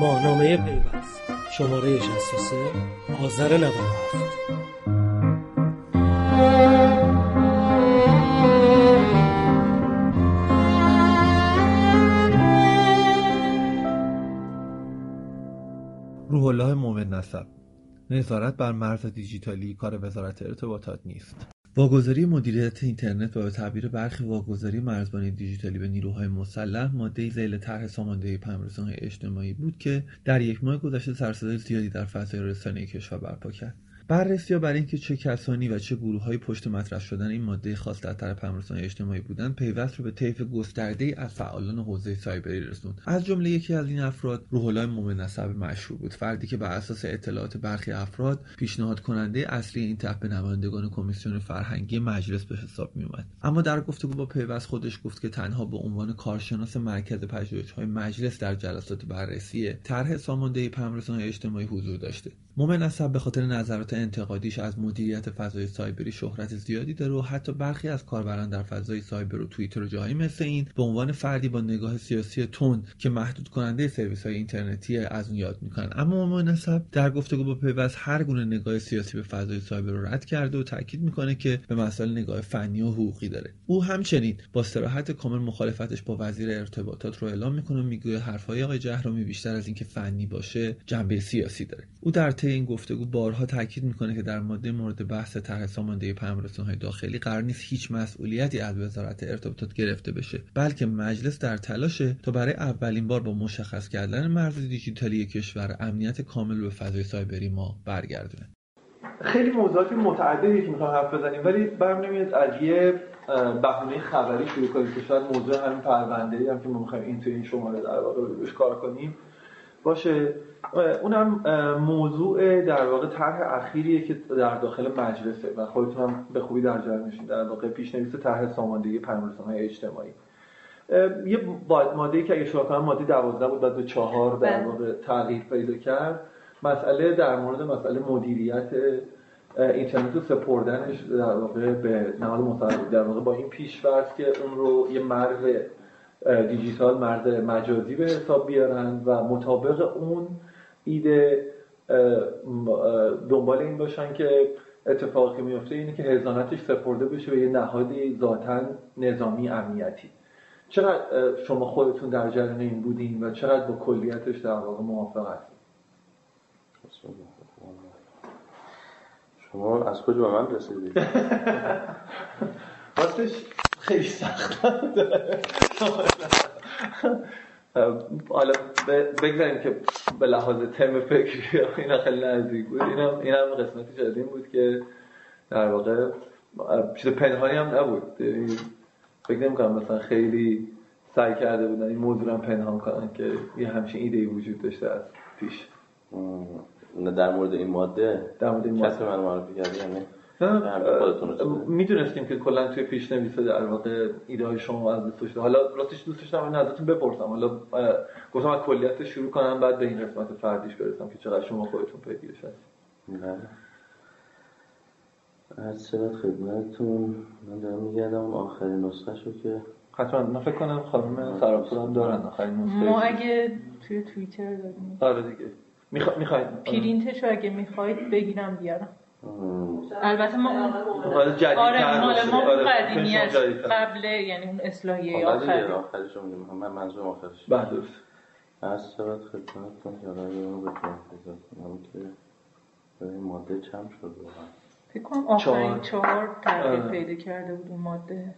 ماهنامه پیوست. شماره 63 آذر 97 روح الله مومن نسب نظارت بر مرز دیجیتالی کار وزارت ارتباطات نیست. واگذاری مدیریت اینترنت و به تعبیر برخی واگذاری مرزبانی دیجیتالی به نیروهای مسلح ماده ذیل طرح ساماندهی پیام‌رسان‌های اجتماعی بود که در یک ماه گذشته سرصدای زیادی در فضای رسانه‌ای کشور برپا کرد. بررسی برای اینکه چه کسانی و چه گروههایی پشت مطرح شدن این ماده خاص در طرح پیام‌رسان‌های اجتماعی بودند پیوست رو به طیف گسترده‌ای از فعالان حوزه سایبری رسوند. از جمله یکی از این افراد روح الله مومن نسب مشهور بود. فردی که بر اساس اطلاعات برخی افراد پیشنهاد کننده اصلی این طرح نمایندگان کمیسیون فرهنگی مجلس به حساب می اما در گفتگو با پیوست خودش گفت که تنها به عنوان کارشناس مرکز پژوهش‌های مجلس در جلسات بررسی طرح ساماندهی پیام‌رسان‌های اجتماعی حضور داشته. مومن نسب به خاطر نظرات انتقادیش از مدیریت فضای سایبری شهرت زیادی داره و حتی برخی از کاربران در فضای سایبر و توییتر و جاهایی مثل این به عنوان فردی با نگاه سیاسی تند که محدود کننده سرویس های اینترنتی از اون یاد می‌کنن. اما مومن نسب در گفتگو با پیوست هر گونه نگاه سیاسی به فضای سایبر رو رد کرده و تاکید می‌کنه که به مسائل نگاه فنی و حقوقی داره. او همچنین با صراحت کامل مخالفتش با وزیر ارتباطات رو اعلام می‌کنه و میگه حرفهای آقای جهرومی بیشتر از اینکه فنی باشه جنبه سیاسی داره. او در طی این گفتگو بارها تاکید می‌کنه که در ماده مورد بحث طرح ساماندهی پیام‌رسان‌های داخلی قرار نیست هیچ مسئولیتی از وزارت ارتباطات گرفته بشه بلکه مجلس در تلاشه تا برای اولین بار با مشخص کردن مرز دیجیتالی کشور امنیت کامل به فضای سایبری ما برگردونه. خیلی موضوعات متعددی که می‌خوام حرف بزنیم ولی برم نمیاد از یه بهونه خبری شروع کنیم که شاید موضوع همین پرونده هم که ما می‌خوایم این توی این شماره در واقع کار کنیم. باشه. اونم موضوع در واقع طرح اخیریه که در داخل مجلسه و خودتون هم به خوبی در جریانشین در واقع پیشنویس طرح ساماندهی پیام‌رسان‌های اجتماعی. یه ماده که اگه شما کنم ماده 12 بود بعد به چهار در واقع تغییر پیدا کرد. مسئله در مورد مسئله مدیریت اینترنت رو سپردنش در واقع به نهاد مصرف در واقع با این پیش‌فرض که اون رو یه مرز دیجیتال مرز مجازی به حساب بیارن و مطابق اون ایده دنبال این باشن که اتفاقی که میفته اینه که هزانتش سپرده بشه به یه نهادی ذاتا نظامی امنیتی. چقدر شما خودتون در جریان این بودین و چقدر با کلیتش در واقع موافق هستید شما از کجا به من رسیدید؟ راستش خیلی سخت حالا بگذاریم که به لحاظ تم فکری اینا خیلی نزدیک بود. اینم اینم قسمتی جدید بود که در واقع چیز پنهانی هم نبود. فکر نمی‌کنم مثلا خیلی سعی کرده بودن این موضوع هم پنهان کنن که یه همچین ایده وجود داشته از پیش. در مورد این ماده؟ در مورد این کسی من معرفی کردی یعنی می‌دونستیم که کلا توی پیش نویسه در واقع ایده های شما از دوست حالا راستش دوست داشتم این ازتون بپرسم. حالا گفتم از کلیت شروع کنم بعد به این قسمت فردیش برسم که چقدر شما خودتون پیگیرش هست بله. از شبت خدمتتون من دارم میگردم. آخرین نسخه شو که حتما من فکر کنم خانم سراپور هم دارن آخرین نسخه ما اگه توی توییتر داریم. آره دیگه. می‌خواید پرینتشو اگه می‌خواید بگیرم بیارم. البته ما حالا جدید آره مال ما اون قدیمی است قبل یعنی اون اصلاحیه آخری. آخرش رو میگم. من منظورم آخرش بله درست. از شبت خدمتتون حالا رو پیدا کنم که این ماده چم شد واقعا؟ فکر کنم آخرین چهار. تغییر پیدا کرده بود اون ماده.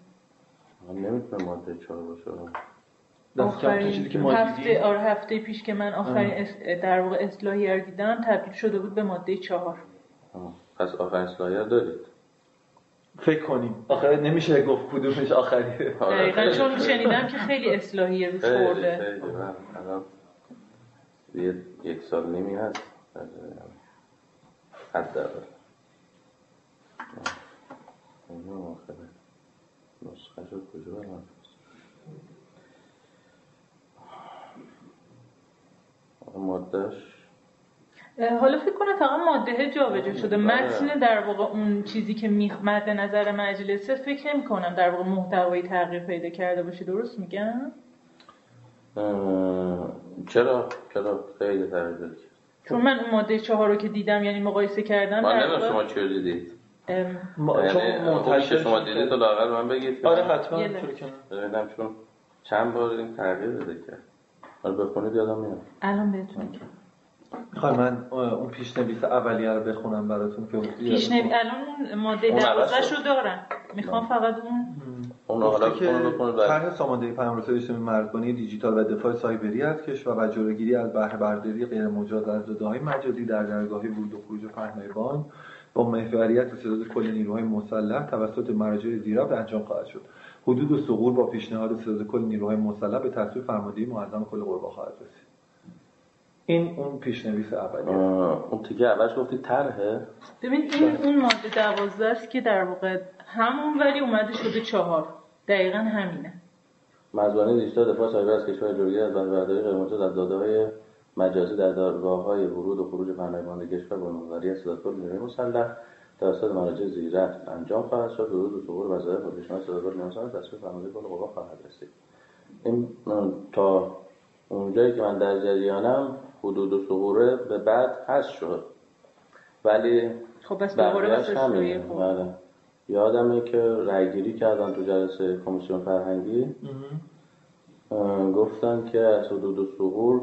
من نمی‌تونم ماده چهار باشه. آخرین هفته آره هفته پیش که من آخرین در واقع اصلاحیه رو دیدم تبدیل شده بود به ماده چهار. پس آخرین اصلاحیه دارید. فکر کنیم. آخر نمیشه گفت کدومش آخریه. دقیقا چون شنیدم که خیلی اصلاحیه روش خورده. خیلی. الان یک سال نیمی هست. حد اول اینو آخره نسخه شد. کجا برم مادهش حالا فکر کنم فقط ماده جابجا شده. متن در واقع اون چیزی که می مد نظر مجلسه فکر نمی کنم در واقع محتوایی تغییر پیدا کرده باشه. درست میگم؟ چرا؟ چرا خیلی تغییر کرد؟ چون من اون ماده چهار رو که دیدم یعنی مقایسه کردم من نمی‌دونم شما چی دیدید. ما یعنی چون شما دیدید تو لاغر من بگید آره حتما. ببینم چون چند بار این تغییر بده کرد. حالا بخونید یادم میاد. الان بهتون میگم. می‌خوای من اون پیشنویس اولیه رو بخونم براتون که پیشنویس الان ماده 12 شو دارم می‌خوام فقط اون اون حالا که طرح سامانده پیامرسان اجتماعی مرزبانی دیجیتال و دفاع سایبری از کشور و جلوگیری از بهره برداری غیر مجاز از داده‌های مجازی در درگاهی ورود و خروج پهنایبان با محوریت صداد کل نیروهای مسلح توسط مراجع زیرا انجام خواهد شد. حدود و ثغور با پیشنهاد صداد کل نیروهای مسلح به تصویب فرماندهی معظم کل قوا خواهد رسید. این اون پیشنویس اولی اون تیکه اولش گفتی طرحه. ببین این اون ماده 12 است که در واقع همون ولی اومده شده چهار. دقیقا همینه. مزبانه دیجیتال دفاع سایبر از کشور جلوگیری از بهرهبرداری غیرمجاز از داده‌های مجازی در های ورود و خروج پهنای کشور با منوری صداکل نیروی مسلح توسط مراجع زیرت انجام خواهد شد. ورود و ظهور وظایف با پیشنهاد صداکل نیروی مسلح تصویب فرمانده کل قوا خواهد رسید. این تا اونجایی که من در جریانم حدود و ظهوره به بعد هست شد. ولی خب بس دوباره همینه. بله. یادمه که رأیگیری کردن تو جلسه کمیسیون فرهنگی. گفتن که از حدود و ظهور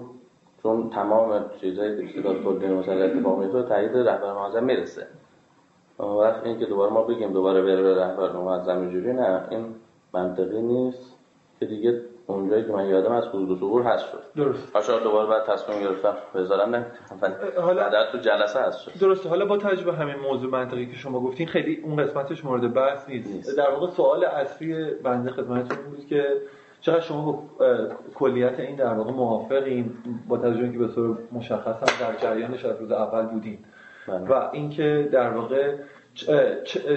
چون تمام چیزایی که صدا کلی مثلا اتفاق میفته تایید رهبر معظم می‌رسه. وقت این که دوباره ما بگیم دوباره بره رهبر معظم اینجوری نه. این منطقی نیست که دیگه اونجایی که من یادم از حدود ظهور هست شد. درست. حالا دوباره بعد تصمیم گرفتم بذارم نه حالا بعد تو جلسه هست شد. درسته. حالا با تجربه همین موضوع منطقی که شما گفتین خیلی اون قسمتش مورد بحث نیست, نیست. در واقع سوال اصلی بنده خدمتتون بود که چقدر شما با کلیت این در واقع موافقین با توجه که به طور مشخص هم در جریانش از روز اول بودین. بله. و اینکه در واقع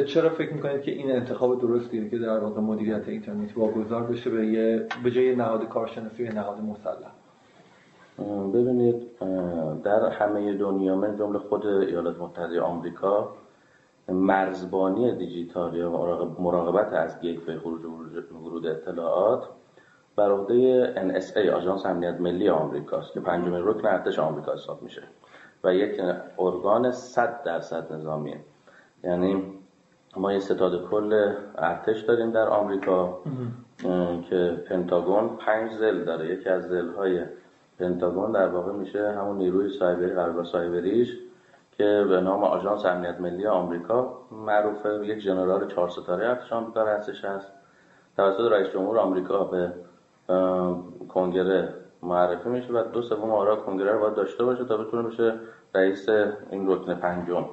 چرا فکر می‌کنید که این انتخاب درستیه که در واقع مدیریت اینترنت واگذار بشه به یه به جای نهاد کارشناسی نهاد مسلح؟ ببینید در همه دنیا من جمله خود ایالات متحده آمریکا مرزبانی دیجیتال یا مراقبت از گیتوی خروج ورود اطلاعات بر عهده NSA آژانس امنیت ملی آمریکاست که پنجمین رکن ارتش آمریکا حساب میشه و یک ارگان 100 درصد نظامیه. یعنی ما یه ستاد کل ارتش داریم در آمریکا که پنتاگون پنج زل داره. یکی از زل های پنتاگون در واقع میشه همون نیروی سایبری قرار سایبریش که به نام آژانس امنیت ملی آمریکا. معروفه یک ژنرال چهار ستاره ارتش آمریکا هستش هست. توسط رئیس جمهور آمریکا به کنگره معرفی میشه و دو سوم آرا کنگره رو باید داشته باشه تا بتونه بشه رئیس این رکن پنجم.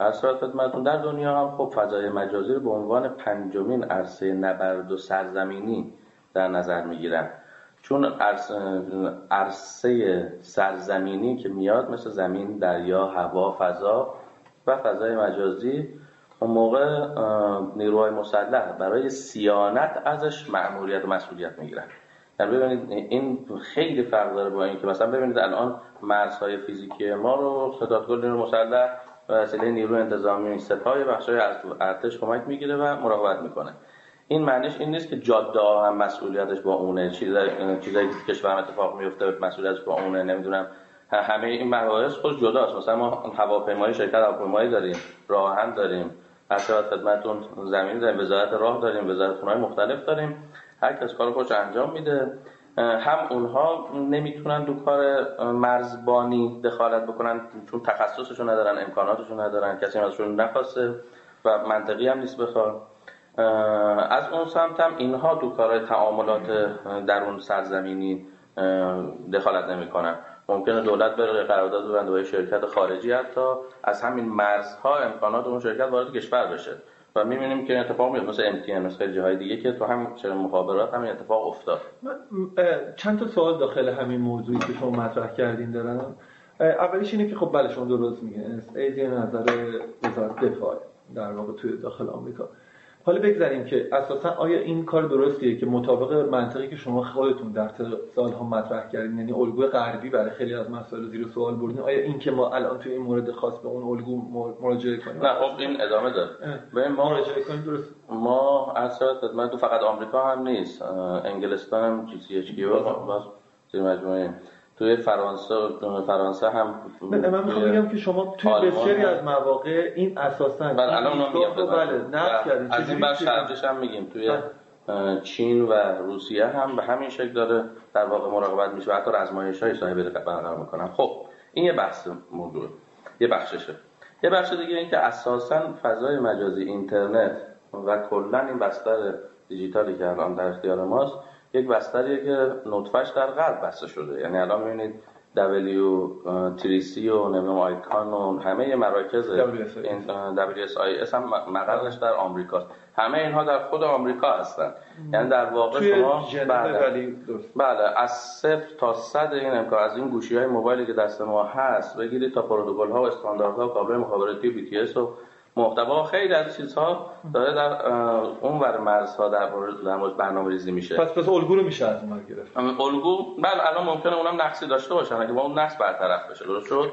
اصرات خدمتون در دنیا هم خب فضای مجازی رو به عنوان پنجمین عرصه نبرد و سرزمینی در نظر می‌گیرن. چون عرصه سرزمینی که میاد مثل زمین، دریا، هوا، فضا و فضای مجازی اون موقع نیروهای مسلح برای سیانت ازش مأموریت و مسئولیت می‌گیرن. یعنی ببینید این خیلی فرق داره با اینکه مثلا ببینید الان مرزهای فیزیکی ما رو ستادگل نیرو مسلح و وسیله نیرو انتظامی سپاه بخشای از ارتش کمک می‌گیره و مراقبت می‌کنه. این معنیش این نیست که جاده ها هم مسئولیتش با اونه چیزایی که کشور اتفاق میفته مسئولیتش با اونه نمی‌دونم. همه این مباحث خود جداست مثلا ما هواپیمایی شرکت هواپیمایی داریم راهن داریم. اصلا خدمتون زمین داریم وزارت راه داریم وزارت مختلف داریم. هر کس کار خودش انجام میده. هم اونها نمی‌تونن دو کار مرزبانی دخالت بکنن چون تخصصشون ندارن امکاناتشون ندارن کسی ازشون نخواسته و منطقی هم نیست بخواد. از اون سمت هم اینها دو کار تعاملات در اون سرزمینی دخالت نمی‌کنن. ممکنه دولت بره قرارداد ببنده با شرکت خارجی حتی از همین مرزها امکانات اون شرکت وارد کشور بشه. و می‌بینیم که اتفاق میفته مثل امتیان مثل جاهای دیگه که تو همین مخابرات همین اتفاق افتاد. چند تا سوال داخل همین موضوعی که شما مطرح کردین دارم. اولیش اینه که خب بله شما درست میگین. ایدی نظر وزارت دفاع در واقع توی داخل آمریکا. حالا بگذاریم که اساسا آیا این کار درستیه که مطابق منطقی که شما خودتون در سالها مطرح کردین یعنی الگوی غربی برای خیلی از مسائل زیر سوال بردین آیا این که ما الان توی این مورد خاص به اون الگو مراجعه کنیم؟ نه خب این ادامه داد به ما مراجعه کنیم درست. ما اصلا تو فقط آمریکا هم نیست انگلستان هم چیزی چیزی باز زیر مجموعه. توی فرانسه فرانسه هم من می‌خوام بگم که شما توی بسیاری از مواقع این اساسا بله الان میگم بله نقد کردین از این بر شرطش هم میگیم توی بله. چین و روسیه هم به همین شکل داره در واقع مراقبت میشه و حتی رزمایش های صاحب برقرار می‌کنن. خب این یه بحث موضوع یه بخششه. یه بخش دیگه این که اساسا فضای مجازی اینترنت و کلا این بستر دیجیتالی که الان در اختیار ماست یک بستریه که نطفش در غرب بسته شده. یعنی الان می‌بینید دبلیو تریسی و نمی‌دونم آیکان و همه مراکز WSIS هم مقرش در آمریکاست. همه اینها در خود آمریکا هستن. یعنی در واقع شما بله, بله. از صفر تا صد این امکان از این گوشی های موبایلی که دست ما هست بگیرید تا پروتکل ها و استانداردها و کابل مخابراتی بی تی اس و محتوا خیلی از چیزها داره در اون ور مرزها در مورد برنامه ریزی میشه. پس پس الگو رو میشه از اون گرفت. الگو بله الان ممکنه اونم نقصی داشته باشن اگه با اون نقص برطرف بشه درست شد؟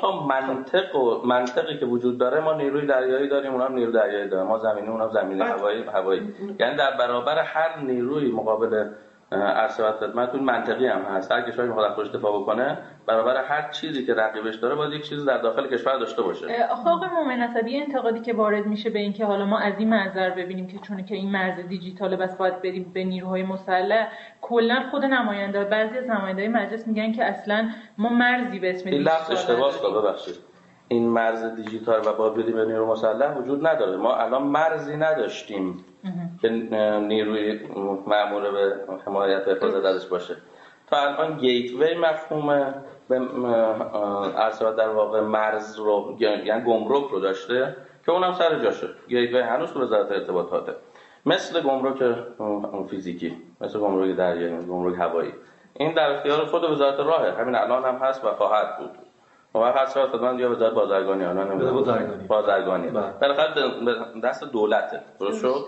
تا منطق و منطقی که وجود داره ما نیروی دریایی داریم اونم نیروی دریایی داره. ما زمینی اونم زمینی هوایی هوایی. یعنی در برابر هر نیروی مقابل عرض خدمتتون منطقی هم هست. هر کشوری می‌خواد خودش دفاع بکنه برابر هر چیزی که رقیبش داره باید یک چیزی در داخل کشور داشته باشه. آخه آقای مومن نسبی انتقادی که وارد میشه به اینکه حالا ما از این منظر ببینیم که چون که این مرز دیجیتال بس باید بریم به نیروهای مسلح کلا خود نماینده بعضی از نماینده‌های مجلس میگن که اصلا ما مرزی به اسم این لفظ اشتباهه ببخشید. این مرز دیجیتال و با بریم به نیرو مسلح وجود نداره. ما الان مرزی نداشتیم که نیروی معمول به حمایت حفاظت ازش باشه. تا الان گیتوی مفهوم به در واقع مرز رو یعنی گمرک رو داشته که اونم سر جاشه. گیتوی هنوز تو وزارت ارتباطاته مثل گمرک فیزیکی مثل گمرک دریایی گمرک هوایی. این در اختیار خود وزارت راهه. همین الان هم هست و خواهد بود. و هر سال خدمت یا وزارت بازرگانی آنها بازرگانی. بازرگانی. بله. بالاخره دست دولته. درست شد؟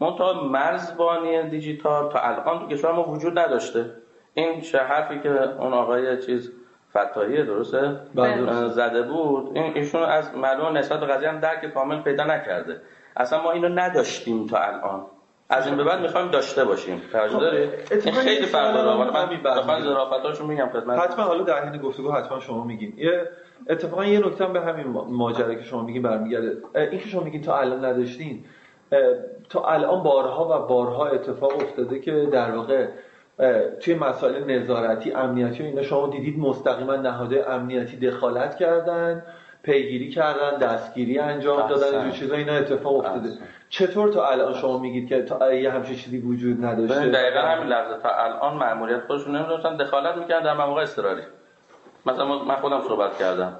منتها مرزبانی دیجیتال تا الان تو کشور ما وجود نداشته. این چه حرفی که اون آقای چیز فتاحی درسته؟ بله. زده بود. این ایشون از معلوم نسبت به قضیه هم درک کامل پیدا نکرده. اصلا ما اینو نداشتیم تا الان. از این به بعد می‌خوایم داشته باشیم. توجه خب، داری این خیلی فرق داره من ظرافتاشو میگم خدمت. حتما حالا در حین گفتگو حتما شما میگین. یه اتفاقا یه نکته به همین ماجرا که شما میگین برمیگرده. این که شما میگین تا الان نداشتین تا الان بارها و بارها اتفاق افتاده که در واقع توی مسائل نظارتی امنیتی و اینا شما دیدید مستقیما نهادهای امنیتی دخالت کردن. پیگیری کردن دستگیری انجام دادن اینجور چیزا اینا اتفاق افتاده. چطور تا الان شما میگید که تا یه همچین چیزی وجود نداشته؟ دقیقا همین لحظه. تا الان مأموریت خودشون نمی‌دونستن دخالت می‌کردن در مواقع اضطراری مثلا من خودم صحبت کردم.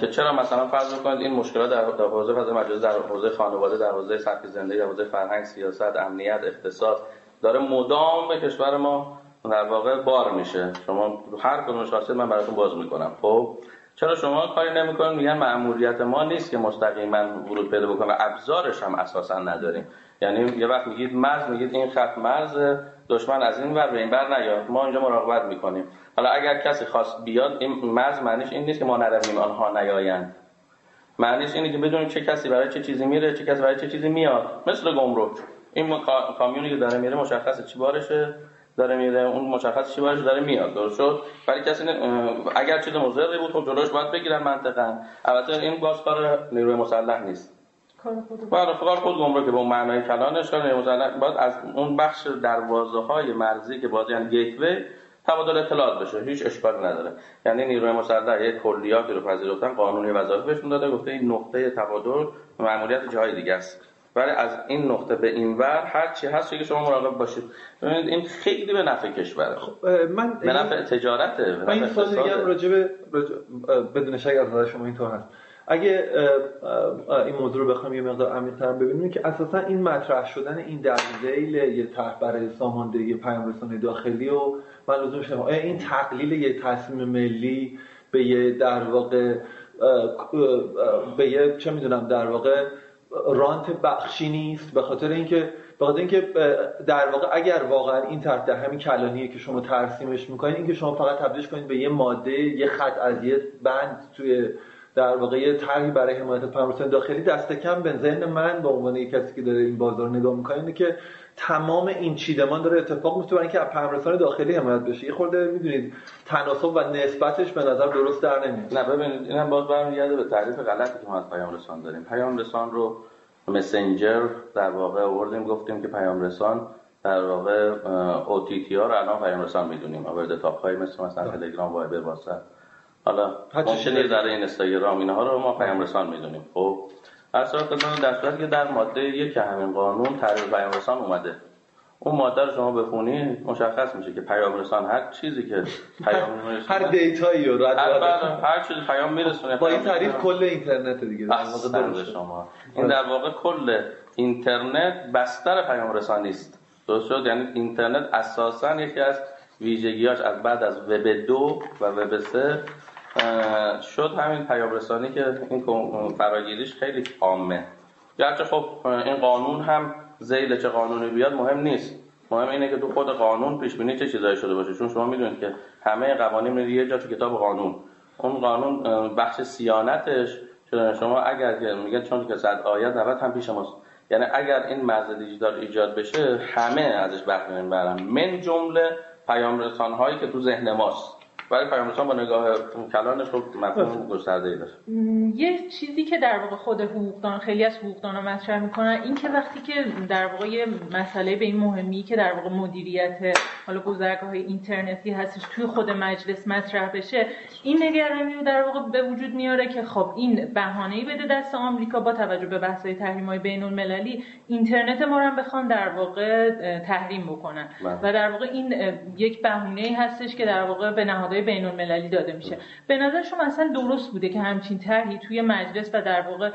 که چرا مثلا فرض بکنید این مشکلات در حوزه فضای مجازی در حوزه خانواده در حوزه سبک زندگی در حوزه فرهنگ سیاست امنیت اقتصاد داره مدام به کشور ما در واقع بار میشه. شما هر کدوم من براتون باز می‌کنم. خب؟ چرا شما کاری نمی‌کنید میگن مأموریت ما نیست که مستقیما ورود پیدا بکنه. و ابزارش هم اساسا نداریم. یعنی یه وقت میگید مرز میگید این خط مرز دشمن از این ور به این بر نیاد. ما اینجا مراقبت می‌کنیم. حالا اگر کسی خواست بیاد این مرز معنیش این نیست که ما نرویم آنها نیایند. معنیش اینه که بدونیم چه کسی برای چه چیزی میره چه کسی برای چه چیزی میاد. مثل گمرک. این کامیونی که داره میره مشخصه چی بارشه. داره میره اون مشخص چی بارشه داره میاد درست شد؟ ولی کسی اگر چیز مضری بود خب جلوش باید بگیرن منطقا. البته این باز کار نیروی مسلح نیست. کار خود خود گمرک به اون معنای کلانش کار نیروی مسلح باید از اون بخش دروازه های مرزی که باز یعنی گیتوی تبادل اطلاعات بشه. هیچ اشکالی نداره. یعنی نیروی مسلح یک کلیاتی رو پذیرفتن قانونی وظایف بهشون داده گفته این نقطه تبادل مأموریت جای دیگه است. ولی از این نقطه به این ور هر چی هست که شما مراقب باشید. ببینید این خیلی به نفع کشوره. خب من به نفع تجارته من این سوال دیگه راجع به بدون شک از شما اینطور هست. اگه این موضوع رو بخوام یه مقدار عمیق‌تر ببینیم که اساسا این مطرح شدن این در ذیل یه طرح برای ساماندهی پیام داخلی و من لزوم آیا این تقلیل یه تصمیم ملی به یه در واقع به یه چه می‌دونم در واقع رانت بخشی نیست به خاطر اینکه به خاطر اینکه در واقع اگر واقعا این طرح در همین کلانیه که شما ترسیمش می‌کنید اینکه شما فقط تبدیلش کنید به یه ماده یه خط از یه بند توی در واقع یه طرحی برای حمایت پرمرسان داخلی دست کم به ذهن من به عنوان یک کسی که داره این بازار نگاه می‌کنه اینه که تمام این چیدمان داره اتفاق میفته برای اینکه از پرمرسان داخلی حمایت بشه. یه خورده می‌دونید تناسب و نسبتش به نظر درست در نمیاد. نه ببینید اینم باز برمیگرده به تعریف غلطی که ما از پیام رسان داریم. پیام رسان رو مسنجر در واقع آوردیم گفتیم که پیام رسان در واقع OTT ها رو الان پیام رسان می‌دونیم. آورد تاپ های مثل مثلا تلگرام وایبر واتساپ حالا ممکنه در این اینستاگرام اینها رو ما پیام رسان می‌دونیم. خب هر صورت در صورتی که در ماده یک همین قانون تعریف پیام رسان اومده. اون ماده رو شما بخونید مشخص میشه که پیام رسان هر چیزی که پیام هر دیتایی رو رد هر, هر چیزی پیام میرسونه با این تعریف کل اینترنت دیگه در شما. این در واقع کل اینترنت بستر پیام رسان نیست. درست شد؟ یعنی اینترنت اساسا یکی از ویژگیاش از بعد از وب دو و وب سه شد همین پیام رسانی که این فراگیریش خیلی عامه. گرچه خب این قانون هم زیل چه قانونی بیاد مهم نیست. مهم اینه که تو خود قانون پیش بینی چه چیزایی شده باشه. چون شما می‌دونید که همه قوانین میره یه جا تو کتاب قانون. اون قانون بخش سیانتش شما اگر که میگه چون که صد آیت 90 هم پیش ماست. یعنی اگر این مرز دیجیتال ایجاد بشه همه ازش بهره می‌برن. من جمله پیام رسان هایی که تو ذهن ماست. برای پیامرسان با نگاه کلانش رو مفهوم گسترده ای داره یه چیزی که در واقع خود حقوقدان خیلی از حقوقدانا مطرح می‌کنن این که وقتی که در واقع یه مسئله به این مهمی که در واقع مدیریت حالا گذرگاه اینترنتی هستش توی خود مجلس مطرح بشه این نگرانی رو در واقع به وجود میاره که خب این بهانه‌ای بده دست آمریکا با توجه به بحث‌های تحریم‌های بین‌المللی اینترنت ما رو بخوان در واقع تحریم بکنن. بله. و در واقع این یک بهونه‌ای هستش که در واقع به نهادهای بین المللی داده میشه. به نظر شما اصلا درست بوده که همچین طرحی توی مجلس و در واقع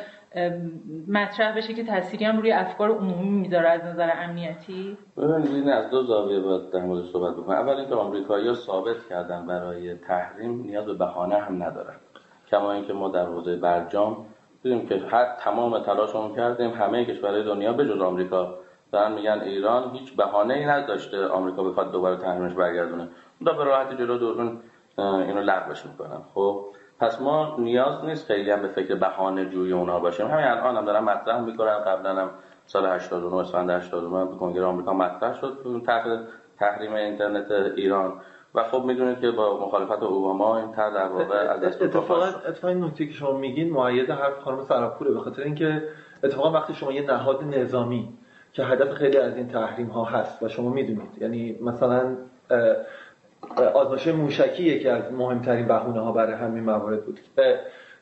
مطرح بشه که تأثیری هم روی افکار عمومی می‌ذاره از نظر امنیتی؟ ببینید این از دو زاویه باید در مورد صحبت بکنم. اول اینکه آمریکایی‌ها ثابت کردن برای تحریم نیاز به بهانه هم ندارن. کما اینکه ما در حوزه برجام دیدیم که هر تمام تلاشمون کردیم همه کشورهای دنیا به جز آمریکا دارن میگن ایران هیچ بهانه‌ای نداشته آمریکا بخواد دوباره تحریمش برگردونه. اون به راحتی جلو دورون اینو لغوش می‌کنن خب پس ما نیاز نیست خیلی هم به فکر بهانه جوی اونا باشیم. همین الان هم دارم مطرح می‌کنم قبلا هم سال 89 اسفند 89 به کنگره آمریکا مطرح شد تحریم اینترنت ایران. و خب می‌دونید که با مخالفت اوباما این تر در واقع از دست اتفاقا اتفاقا این نکته که شما میگین معید حرف خانم سراپوره به خاطر اینکه اتفاقا وقتی شما یه نهاد نظامی که هدف خیلی از این تحریم ها هست و شما می‌دونید یعنی مثلا آزمایش موشکی یکی از مهمترین بهونه ها برای همین موارد بود.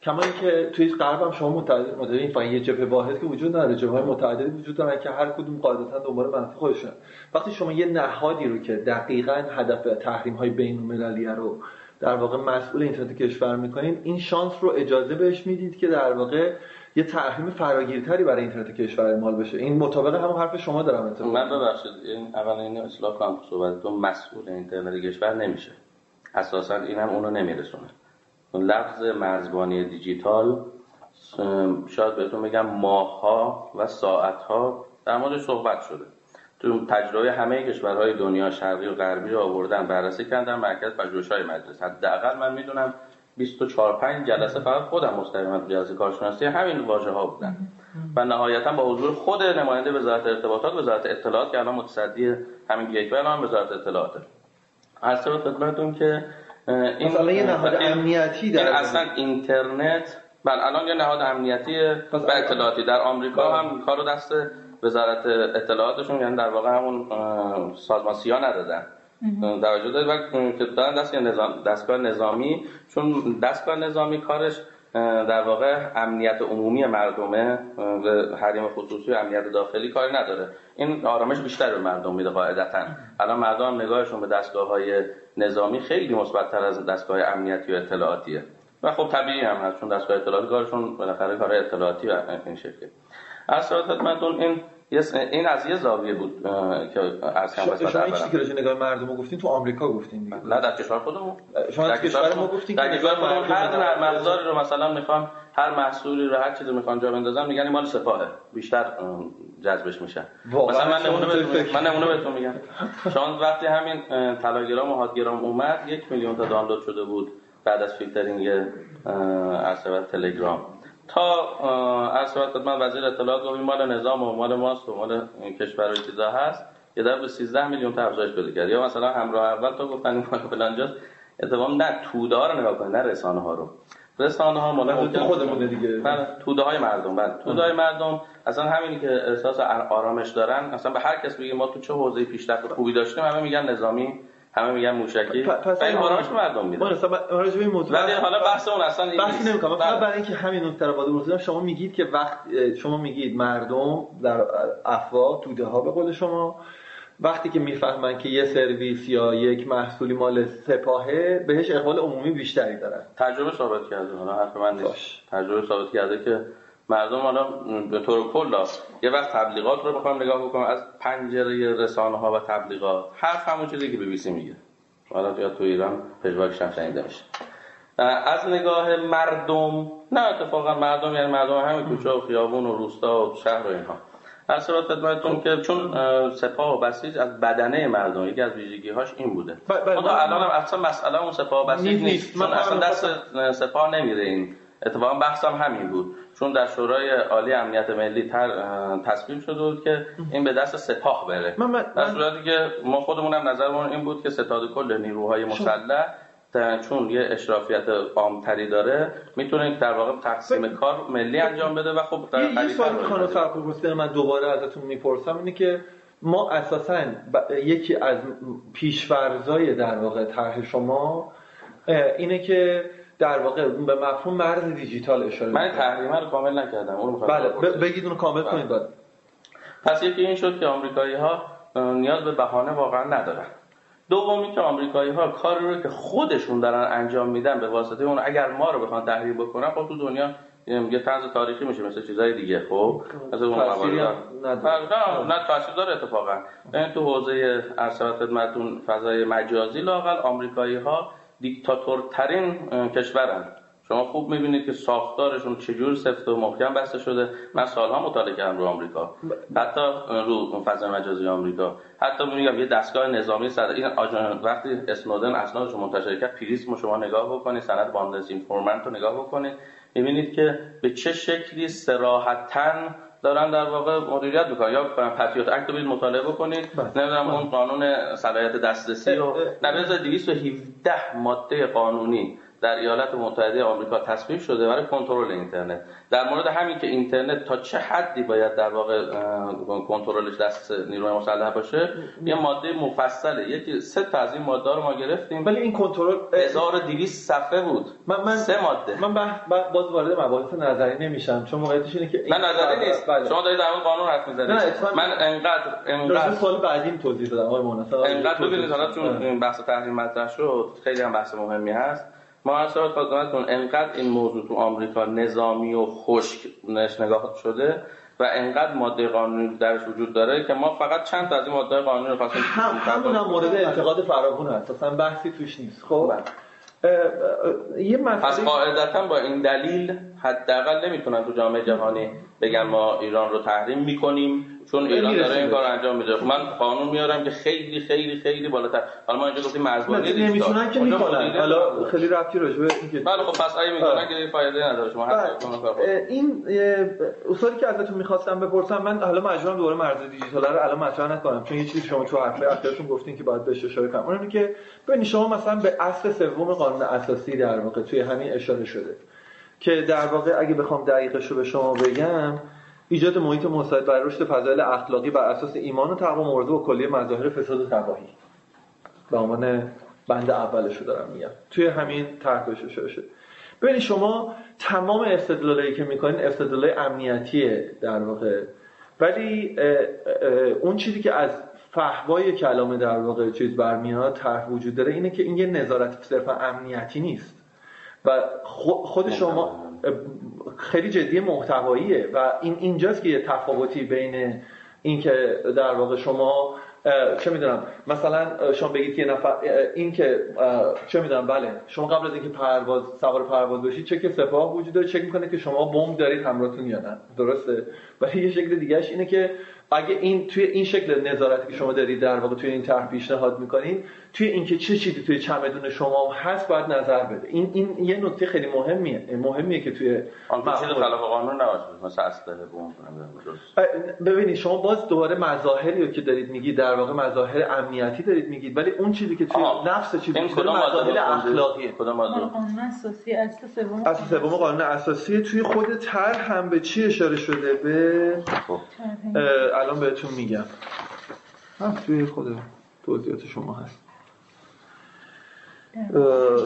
کما اینکه توی غرب هم شما متعدد این فقط یه جبهه واحد که وجود نداره جبهه متعددی وجود دارن که هر کدوم قاعدتا دنبال منافع خودشون وقتی شما یه نهادی رو که دقیقا هدف تحریم های بین المللی رو در واقع مسئول اینترنت کشور می‌کنین این شانس رو اجازه بهش می‌دید که در واقع یه تحریم فراگیرتری برای اینترنت کشور اعمال بشه. این مطابق همون حرف شما دارم اتفاقا من ببخشید این اول اینو اصلاح کنم صحبتتون مسئول اینترنت کشور نمیشه. اساسا اینم اونو نمیرسونه. لفظ مرزبانی دیجیتال شاید بهتون بگم ماهها و ساعتها در مورد صحبت شده. تو تجربه همه کشورهای دنیا شرقی و غربی رو آوردن بررسی کردن مرکز پژوهش‌های مجلس حداقل من می‌دونم 24 5 جلسه فقط خودم مستقیما تو جلسه کارشناسی همین واژه ها بودن و نهایتا با حضور خود نماینده وزارت ارتباطات وزارت اطلاعات که الان متصدی همین گیت الان وزارت اطلاعات. از طرف خدمتتون که این مثلا یه نهاد امنیتی در اصلا اینترنت بله الان یه نهاد امنیتی و اطلاعاتی. در آمریکا بله. هم کارو دست وزارت اطلاعاتشون یعنی در واقع همون سازمان سیا ندادن. توجه دارید. و دارن دست نظام دستگاه نظامی چون دستگاه نظامی کارش در واقع امنیت عمومی مردمه به حریم خصوصی و امنیت داخلی کاری نداره. این آرامش بیشتر به مردم میده قاعدتا. الان مردم نگاهشون به دستگاه های نظامی خیلی مثبتتر از دستگاه امنیتی و اطلاعاتیه. و خب طبیعی هم هست چون دستگاه اطلاعاتی کارشون بالاخره کار اطلاعاتی و این شکلی از خدمتتون این این از یه زاویه بود که از کم شما این چیزی که راجع نگاه مردم گفتین تو آمریکا گفتین دیگه. نه در کشور خودمون. شما در کشور ما گفتین در کشور خودمون. هر نرم افزاری رو مثلا می‌خوان هر محصولی رو هر چیزی می‌خوان جا بندازن میگن مال سپاهه. بیشتر جذبش میشن مثلا من نمونه بهتون من نمونه بهتون میگم. شما وقتی همین تلاگرام و هاتگرام اومد یک میلیون تا دانلود شده بود بعد از فیلترینگ ارسبت تلگرام. تا ارسبت خدمت وزیر اطلاعات گفت مال نظام و مال ماست و مال کشور و چیزا هست. یه در به 13 میلیون تا افزایش پیدا کرد. یا مثلا همراه اول تا گفتن این مال فلان اتفاقا نه توده ها رو نگاه کنید نه رسانه ها رو. رسانه ها مال ممکن خودمونه دیگه. بله توده های مردم بله. توده های مردم اصلا همینی که احساس آرامش دارن. اصلا به هر کس بگیم ما تو چه حوزه پیشرفت خوبی داشتیم همه میگن نظامی همه میگن موشکی. پس این آرامش مردم میدن. مثلا راجع به موضوع ولی حالا بحث اون اصلا بحثی نمی‌کنم. فقط بله. برای اینکه همین نکته رو وارد شما میگید که وقت شما میگید مردم در افوا توده ها به قول شما. وقتی که می‌فهمن که یه سرویس یا یک محصولی مال سپاهه بهش اقبال عمومی بیشتری دارن. تجربه ثابت کرده حالا حرف من نیست. تجربه ثابت کرده که مردم حالا به طور کل یه وقت تبلیغات رو بخوام نگاه بکنم. از پنجره رسانه ها و تبلیغات حرف همون چیزی که سی میگه. حالا یا تو ایران پژواکش هم شنیده میشه از نگاه مردم نه اتفاقا مردم یعنی مردم همین کوچه و خیابون و روستا و شهر و اینها. صورت خدمتتون که چون سپاه و بسیج از بدنه مردم یکی از ویژگی هاش این بوده. خدا الان هم اصلا مسئله اون سپاه و بسیج نیست, چون اصلا دست سپاه نمیره این. اتفاقا بحثم همین بود. چون در شورای عالی امنیت ملی تصویب شده بود که این به دست سپاه بره. در صورتی که ما خودمون هم نظرمون این بود که ستاد کل نیروهای مسلح چون یه اشرافیت عامتری داره می‌تونه در واقع تقسیم کار ملی انجام بده و خب در یه سوال می‌خوام فرق من دوباره ازتون می‌پرسم اینه که ما اساسا یکی از پیشورزای در واقع طرح شما اینه که در واقع به مفهوم مرز دیجیتال اشاره من تحریمه رو کامل نکردم اون بله بگید اونو کامل کنید بعد پس یکی این شد که آمریکایی ها نیاز به بهانه واقعا ندارن. دومی که آمریکایی ها کاری رو که خودشون دارن انجام میدن به واسطه اون اگر ما رو بخوان تحریم بکنن خب تو دنیا یه طنز تاریخی میشه مثل چیزای دیگه خب؟ مثل اون نه نه تاثیر داره اتفاقا. این تو حوزه ارسال خدمتتون فضای مجازی لاقل آمریکایی ها دیکتاتورترین کشورن. شما خوب می‌بینید که ساختارشون چجور سفت و محکم بسته شده. من سالها مطالعه کردم رو آمریکا. حتی رو فضای مجازی آمریکا. حتی میگم یه دستگاه نظامی صد این آجان وقتی اسنودن اسنادش رو منتشر کرد PRISM شما نگاه بکنید سند Boundless Informant رو نگاه بکنید می‌بینید که به چه شکلی صراحتا دارن در واقع مدیریت می‌کنن. یا Patriot Act رو مطالعه بکنید. بله. نمی‌دونم اون قانون صلاحیت دسترسی رو. نه 217 ماده قانونی در ایالات متحده آمریکا تصویب شده برای کنترل اینترنت. در مورد همین که اینترنت تا چه حدی باید در واقع کنترلش دست نیروی مسلح باشه یه ماده مفصله. یکی سه تا از این ماده رو ما گرفتیم. ولی این کنترل 1200 صفحه بود. من, من سه ماده. من باز وارد مباحث نظری نمیشم. چون موقعیتش اینه که نه نظری نیست. بله. شما دارید در قانون حرف می‌زنید. من انقدر انقدر سوال بعدیم توضیح دادم. آقای منصف انقدر ببینید حالا چون بحث تحریم مطرح شد خیلی هم بحث مهمی هست. محاسبات خدمتتون انقدر این موضوع تو آمریکا نظامی و خشک نگاه شده و انقدر ماده قانونی درش وجود داره که ما فقط چند تا از این ماده قانونی رو خواستیم هم همون هم مورد انتقاد هست اصلا بحثی توش نیست. خب؟ بله. یه پس قاعدتا با این دلیل حداقل نمی‌تونن تو جامعه جهانی بگن ما ایران رو تحریم می‌کنیم. چون ایران داره این کار انجام میده. خب من قانون میارم که خیلی خیلی خیلی بالاتر. حالا ما اینجا گفتیم مرزبانی نمی‌تونن که می‌کنن. حالا خیلی ربطی راجع به اینکه بله خب پس اگه می‌کنن که فایده نداره. شما بله. این اصولی که ازتون می‌خواستم بپرسم من حالا مجبورم دوباره مرز دیجیتال رو الان مطرح نکنم چون یه چیزی شما تو حرفه اخیرتون گفتین که باید بهش اشاره کنم. اونم که ببینید شما مثلا به اصل سوم قانون اساسی در واقع توی همین اشاره شده که در واقع اگه بخوام دقیقش رو به شما بگم ایجاد محیط مساعد برای رشد فضایل اخلاقی بر اساس ایمان و تقوا موضوع و کلیه مظاهر فساد و تباهی. به عنوان بند اولش رو دارم میگم. توی همین اشاره شده ببینید شما تمام استدلالایی که می‌کنین استدلال امنیتیه در واقع. ولی اون چیزی که از فهوای کلام در واقع چیز برمیاد طرح وجود داره اینه که این یه نظارت صرفا امنیتی نیست. و خود شما خیلی جدی محتواییه و این اینجاست که یه تفاوتی بین اینکه در واقع شما چه می‌دونم مثلا شما بگید یه نفر این که چه می‌دونم بله شما قبل از اینکه پرواز سوار پرواز بشید چک سپاه وجود داره چک می‌کنه که شما بمب دارید همراهتون یا نه درسته؟ ولی یه شکل دیگهش اینه که اگه این توی این شکل نظارتی که شما دارید در واقع توی این طرح پیشنهاد می‌کنین توی اینکه چه چیزی توی چمدون شما هست باید نظر بده. این این یه نکته خیلی مهمیه. مهمیه که توی چیز خلاف قانون نباشه مثلا اسلحه ببینید شما باز دوباره مظاهری رو که دارید میگید در واقع مظاهر امنیتی دارید میگید ولی اون چیزی که توی نفس چیزی که مظاهر اخلاقیه. کدوم قانون اساسی اصل سوم اصل سوم قانون اساسی توی خود طرح هم به چی اشاره شده؟ به خب. الان بهتون میگم. هم توی خود توضیحات شما هست.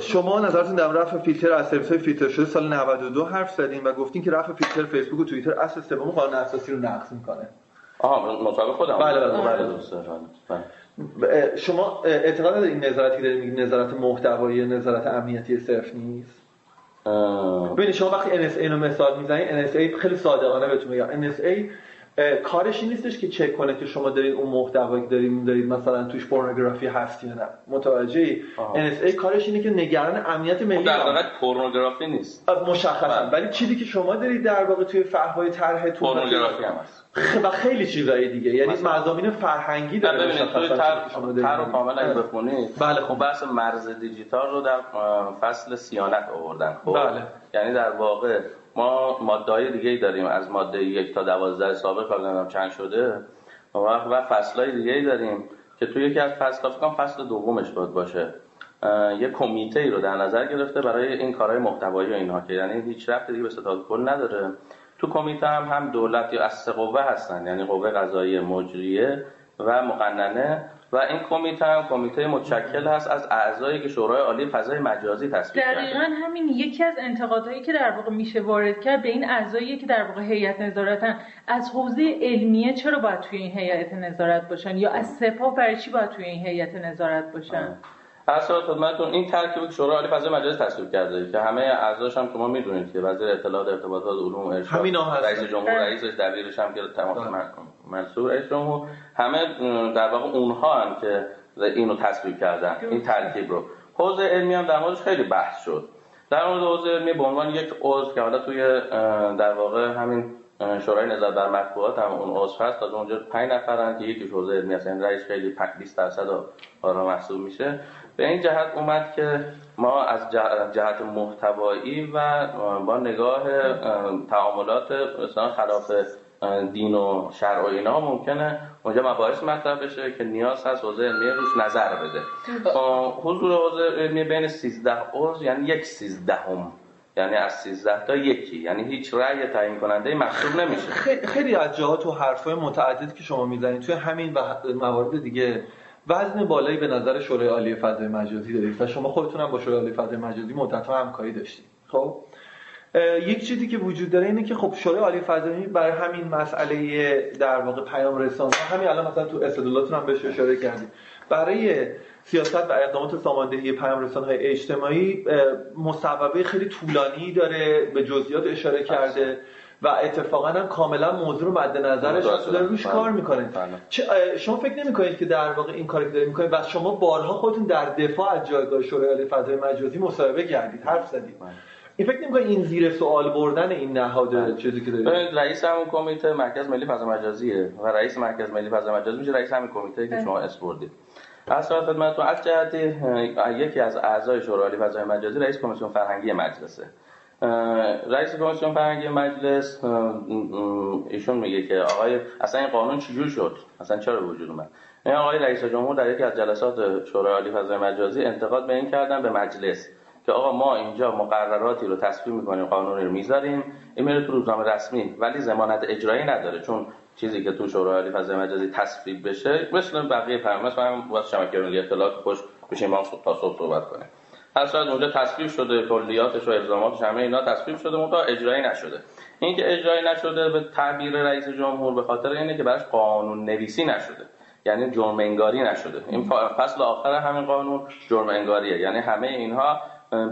شما نظرتون در رفع فیلتر از سرویس های فیلتر شده سال 92 حرف زدین و گفتین که رفع فیلتر فیسبوک و توییتر اصل سوم قانون اساسی رو نقض می‌کنه. آها مطابق خودم. بله بله, بله. بله. شما اعتقاد دارید این نظارتی که دارید نظارت محتوایی نظارت امنیتی صرف نیست؟ ببینید شما وقتی NSA رو مثال می‌زنید NSA خیلی صادقانه بهتون میگم. NSA کارش این نیستش که چک کنه که شما دارید اون محتوایی دارید دارید مثلا توش پورنوگرافی هست یا نه. متوجه NSA کارش اینه که نگران امنیت ملی در واقع پورنوگرافی نیست. مشخصا. بله. ولی چیزی که شما دارید در واقع توی فحوای طرح تو پورنوگرافی هم هست. و خیلی چیزای دیگه. یعنی مضامین فرهنگی داره ببینید توی طرح کامل اگه بخونید. بله خب. بحث مرز دیجیتال رو در فصل سیانت آوردن خب؟ بله. یعنی در واقع ما ماده های دیگه داریم. از ماده یک تا دوازده سابق حالا چند شده. و فصل های دیگه داریم که توی یکی از فصل فکر فصل دومش باید باشه. یه کمیته ای رو در نظر گرفته برای این کارهای محتوایی و اینها که یعنی هیچ رفت دیگه به ستاد کل نداره. تو کمیته هم هم دولت یا از قوه هستن. یعنی قوه قضایی مجریه و مقننه. و این کمیته هم کمیته متشکل هست از اعضایی که شورای عالی فضای مجازی تصویب کرده. دقیقا همین یکی از انتقادهایی که در واقع میشه وارد کرد به این اعضایی که در واقع هیئت نظارتن از حوزه علمیه چرا باید توی این هیئت نظارت باشن یا از سپاه برای چی باید توی این هیئت نظارت باشن؟ اصلا خدمتتون. این ترکیبی که شورای عالی فضای مجازی تصویب کرده که همه اعضاش هم که ما می‌دونید که وزیر اطلاعات ارتباطات علوم ارشاد رئیس جمهور رئیسش دبیرش هم که تمام بله. منصور رئیس جمهور. همه در واقع اونها هم که اینو تصویب کردن. این ترکیب رو. حوزه علمی هم در موردش خیلی بحث شد. در مورد حوزه علمی به عنوان یک عضو که حالا توی در واقع همین شورای نظارت بر مطبوعات هم اون عضو هست. تا اونجا 5 نفرن که یکی حوزه علمی هست. یعنی رئیس خیلی 20 درصد آرا محسوب میشه. به این جهت اومد که ما از جهت محتوایی و با نگاه تعاملات مثلا خلاف دین و شرع و اینا ممکنه اونجا مباحث مطرح بشه که نیاز هست حوزه علمی روش نظر بده. حضور حوزه علمی بین 13 عضو یعنی یک سیزدهم یعنی از 13 تا یکی یعنی هیچ رأی تعیین کننده محسوب نمیشه. خیلی از جهات و حرفای متعدد که شما می‌زنید توی همین و موارد دیگه وزن بالایی به نظر شورای عالی فضای مجازی دارید و شما خودتون هم با شورای عالی فضای مجازی مدت‌ها همکاری داشتید. خب یک چیزی که وجود داره اینه که خب شورای عالی فضایی برای همین مسئله در واقع پیام رسان همین الان مثلا تو استدلالاتون هم بهش اشاره کردید برای سیاست و اقدامات ساماندهی پیام های اجتماعی مصوبه خیلی طولانی داره به جزئیات اشاره کرده. و اتفاقا هم کاملا موضوع رو مد نظرش داره روش بله. کار می‌کنه بله. شما فکر نمی‌کنید که در واقع این کاری که دارید می‌کنید و شما بارها خودتون در دفاع از جایگاه شورای عالی فضای مجازی مصاحبه کردید حرف زدید بله. این فکر نمی‌کنید این زیر سوال بردن این نهاد چیزی که دارید رئیس همون کمیته مرکز ملی فضا مجازیه و رئیس مرکز ملی فضا مجازی میشه رئیس همین کمیته که شما اسپوردید اصلا خدمتتون از جهت یکی از اعضای شورای عالی فضای مجازی رئیس کمیسیون فرهنگی مجلسه رئیس کمیسیون فرهنگی مجلس ایشون میگه که آقای اصلا این قانون چجور شد؟ اصلا چرا وجود اومد؟ این آقای رئیس جمهور در یکی از جلسات شورای عالی فضای مجازی انتقاد به این کردن به مجلس که آقا ما اینجا مقرراتی رو تصویب می‌کنیم قانونی رو می‌ذاریم این میره تو روزنامه رسمی ولی ضمانت اجرایی نداره چون چیزی که تو شورای عالی فضای مجازی تصویب بشه مثل بقیه پیام مثلا واسه شبکه ملی اطلاعات خوش بشیم ما تا صبح صحبت کنیم. هر شاید اونجا تصویب شده کلیاتش و الزاماتش همه اینا تصویب شده منتها اجرایی نشده. این که اجرایی نشده به تعبیر رئیس جمهور به خاطر اینه که براش قانون نویسی نشده. یعنی جرم انگاری نشده. این فصل آخر همین قانون جرم انگاریه. یعنی همه اینها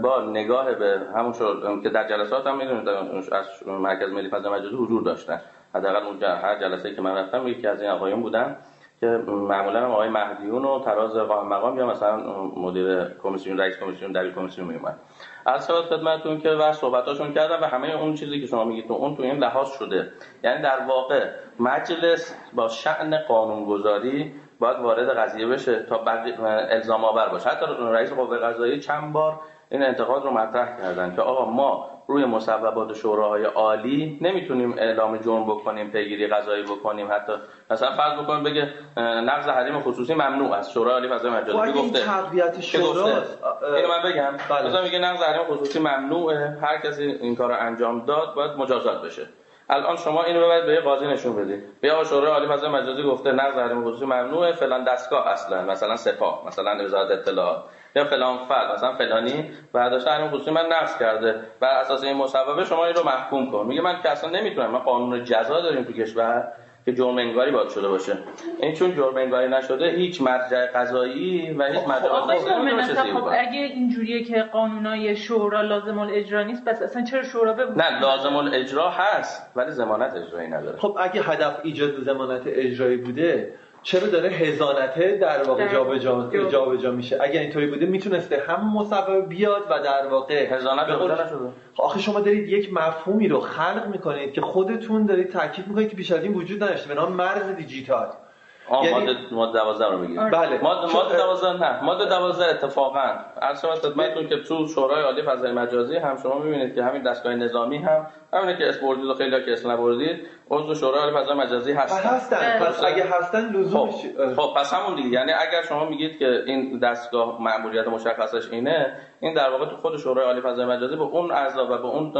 با نگاه به همون که در جلسات هم می‌دونید از مرکز ملی فضا مجازی حضور داشتن. حداقل اون هر جلسه که من رفتم یکی از این آقایون بودن. که معمولا هم آقای مهدیون و تراز قائم مقام یا مثلا مدیر کمیسیون رئیس کمیسیون دبیر کمیسیون میومد از شد خدمتتون که و صحبتاشون کردم و همه اون چیزی که شما میگید اون تو این لحاظ شده. یعنی در واقع مجلس با شأن قانونگذاری باید وارد قضیه بشه تا الزام آور باشه. حتی رئیس قوه قضاییه چند بار این انتقاد رو مطرح کردن که آقا ما روی مصوبات شوراهای عالی نمی‌تونیم اعلام جرم بکنیم پیگیری قضایی بکنیم. حتی مثلا فرض بکنیم بگه نقض حریم خصوصی ممنوع است. شورای عالی فضای مجازی گفته تقویت شورا اینو من بگم. بله. مثلا میگه نقض حریم خصوصی ممنوعه. هر کسی این کارو انجام داد باید مجازات بشه. الان شما اینو ببرید به قاضی نشون بدید. بیا شورای عالی فضای مجازی گفته نقض حریم خصوصی ممنوعه فلان دستگاه اصلا مثلا سپاه مثلا وزارت اطلاعات. یا فلان فرد مثلا فلانی برداشت حریم خصوصی من نقض کرده بر اساس این مصوبه شما این رو محکوم کن. میگه من که اصلا نمی‌تونم ما قانون جزا داریم تو کشور که جرم انگاری باید شده باشه. این چون جرم انگاری نشده هیچ مرجع قضایی و هیچ مجاز خب اگه اینجوریه که قانونای شورا لازم الاجرا نیست پس اصلا چرا شورا به نه لازم الاجرا هست ولی ضمانت اجرایی نداره. خب اگه هدف ایجاد ضمانت اجرایی بوده چرا داره هزانته در واقع جابجا جابجا میشه؟ اگر اینطوری بوده می‌تونسته هم مصوبه بیاد و در واقع هزانت آخه شما دارید یک مفهومی رو خلق می‌کنید که خودتون دارید تاکید می‌کنید که بیش از این وجود نداشته. به نام مرز دیجیتال. آه یعنی... ماده ماده 12 رو میگید آره. بله. ماده ماده 12 نه. ماده 12 اتفاقا. عرض شما خدمتتون که تو شورای عالی فضای مجازی هم شما می‌بینید که همین دستگاه نظامی هم همینه که اسپوردید و خیلی که اسم نبردید. عضو شورای عالی فضای مجازی هستن. هستن. پس اگه هستن لزومش خب, خب پس همون دیگه. یعنی اگر شما میگید که این دستگاه مأموریت مشخصش اینه این در واقع تو خود شورای عالی فضای مجازی به اون اعضا و به اون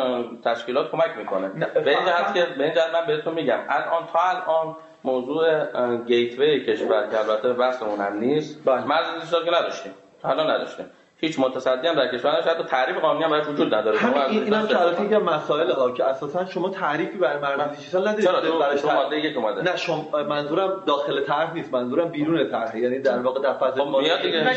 تشکیلات کمک می‌کنه. به این جهت که به این جهت من بهتون میگم الان تا الان موضوع گیتوی کشور که البته بحثمون هم نیست. بله. مرز که نداشتیم. حالا نداشتیم. هیچ متصدی هم در کشور نشه حتی تعریف قانونی هم براش وجود نداره. همین این اینم شرایطی که مسائل ها که اساسا شما تعریفی برای مرز دیجیتال ندارید. چرا؟ براش ماده یک اومده. نه شما منظورم داخل طرح نیست. منظورم بیرون طرح. یعنی در واقع در فاز خب میاد دیگه. نه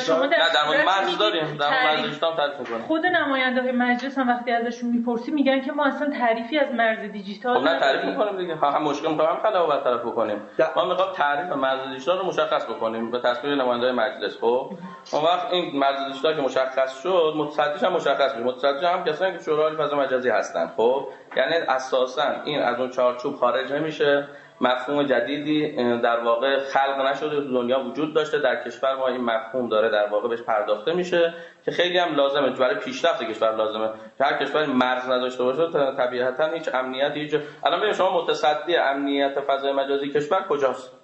در مورد مرز داریم. در مورد دیجیتال تعریف می‌کنیم. خود نماینده های مجلس هم وقتی ازشون می‌پرسی میگن که ما اصلا تعریفی از مرز دیجیتال خب نه تعریف می‌کنیم دیگه. هم مشکل می‌خوام هم خلاف برطرف بکنیم. ما می‌خوام تعریف مرز دیجیتال رو مشخص بکنیم. به تصویر نماینده مجلس خب؟ اون وقت این مرز دیجیتال که مشخص شد متصدیش هم مشخص میشه متصدیش هم کسانی که شورای فضا مجازی هستن. خب یعنی اساسا این از اون چارچوب خارج نمیشه. مفهوم جدیدی در واقع خلق نشده تو دنیا وجود داشته. در کشور ما این مفهوم داره در واقع بهش پرداخته میشه که خیلی هم لازمه. برای پیشرفت کشور لازمه. هر کشور مرز نداشته باشه طبیعتا هیچ امنیتی هیچ الان ببین شما متصدی امنیت فضای مجازی کشور کجاست؟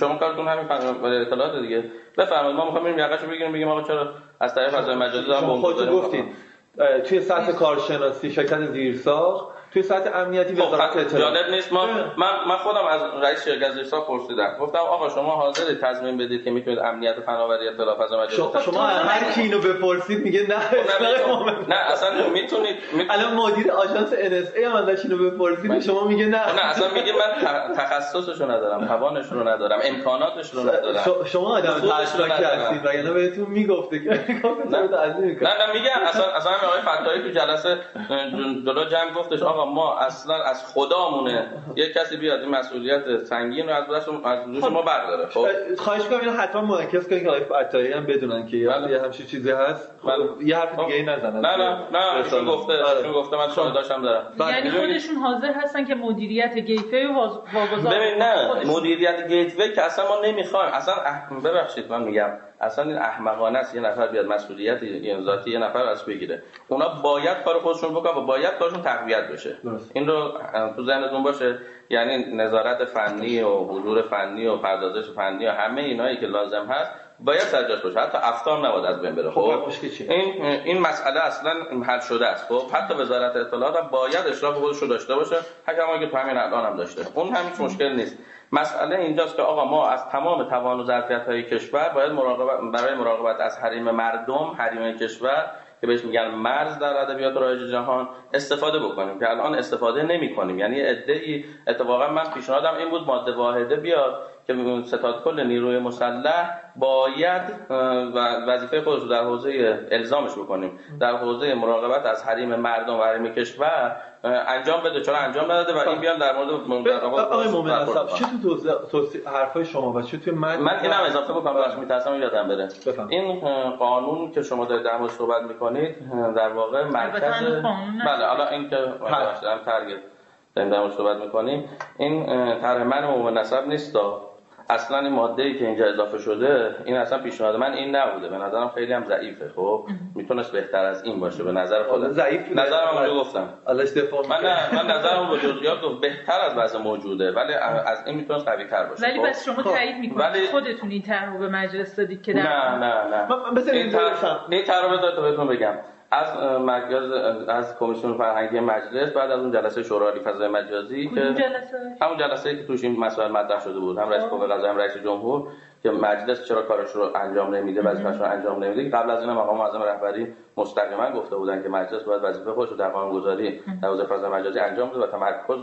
شما کارتون همین اطلاعات دیگه. بفرمایید ما می‌خوایم بریم یقهشو بگیریم بگیم آقا چرا از طریق فضای مجازی دارم خودتون گفتید توی سطح کارشناسی شرکت زیرساخت توی سطح امنیتی خب وزارت اطلاعات جالب نیست. ما من من خودم از رئیس شرکت زیرساخت پرسیدم. گفتم آقا شما حاضرید تضمین بدید که می‌تونید امنیت فناوری اطلاع فضا مجازی شما, شما هر کی اینو بپرسید میگه نه. خب، نه اصلا می‌تونید الان مدیر آژانس NSA هم ازش اینو بپرسید شما میگه نه. نه اصلا میگه من تخصصشو ندارم توانش رو ندارم امکاناتش رو ندارم. شما آدم تشکیلاتی هستید وگرنه بهتون می‌گفته که نه. نه میگه اصلا اصلا آقای فتایی تو جلسه جلو جمع گفتش آقا ما اصلا از خدامونه. یه کسی بیاد این مسئولیت سنگین رو از دست از دوش ما برداره. خب. خواهش کنم اینو حتما منعکس کنید که آقای عطایی هم بدونن که بله. یه همچین چیزی هست. بله. یه حرف دیگه ای نزنن. نه نه نه ایشون گفته ایشون گفته. من شاهد داشتم دارم یعنی خودشون حاضر هستن که مدیریت گیتوی واگذار ببین نه. مدیریت گیتوی که اصلا ما نمی‌خوایم. اصلا ببخشید من میگم. اصلا این احمقانه است. یه نفر بیاد مسئولیت این ذاتی یه نفر از بگیره. اونا باید کار خودشون بکنن و باید کارشون تقویت بشه. این رو تو ذهنتون باشه. یعنی نظارت فنی و حضور فنی و پردازش فنی و همه اینایی که لازم هست باید سرجاش باشه. حتی افتار نباید از بین بره. خب, خب، این این مسئله اصلا حل شده است. خب؟ حتی وزارت اطلاعات هم باید اشراف خودش رو داشته باشه. حکما که همین الان هم داشته. اون هم هیچ مشکل نیست. مسئله اینجاست که آقا ما از تمام توان و ظرفیت های کشور باید مراقبت برای مراقبت از حریم مردم حریم کشور که بهش میگن مرز در ادبیات رایج جهان استفاده بکنیم که الان استفاده نمی کنیم یعنی ادعی اتفاقا من پیشنهادم این بود ماده واحده بیاد که ستاد کل نیروی مسلح باید وظیفه خودش رو در حوزه الزامش بکنیم. در حوزه مراقبت از حریم مردم و حریم کشور انجام بده. چرا انجام نداده؟ و این بیان در مورد آقای مومن چه تو حرفای شما و چه تو من؟ من اینم اضافه بکنم بخش میترسم یادم بره. این قانون که شما دارید در مورد صحبت می‌کنید در واقع مرکز بله حالا این که ترگت داریم در مورد صحبت می‌کنیم. این طرح من عموم نسب نیست اصلا این ماده ای که اینجا اضافه شده این اصلا پیشنهاد من این نبوده. به نظرم خیلی هم ضعیفه خب؟ می‌تونست بهتر از این باشه به نظر خودم. ضعیف نظرم اونجا گفتم. من نه من نظرم با جزئیات گفت بهتر از وضع موجوده ولی از این می‌تونست قوی تر باشه ولی خب؟ بس شما خب. تایید می‌کنید ولی... خودتون این طرح رو به مجلس دادید که نه نه نه. من این طرح رو بذارید بهتون بگم. از مرکز از کمیسیون فرهنگی مجلس بعد از اون جلسه شورای فضای مجازی که جلسه؟ همون جلسه که توش این مسائل مطرح شده بود. هم رئیس قوه قضاییه هم رئیس جمهور که مجلس چرا کارش رو انجام نمیده وظیفه‌اش رو انجام نمیده. قبل از این مقام معظم رهبری مستقیما گفته بودن که مجلس باید وظیفه خودش رو در قانون‌گذاری در حوزه فضای مجازی انجام بده و تمرکز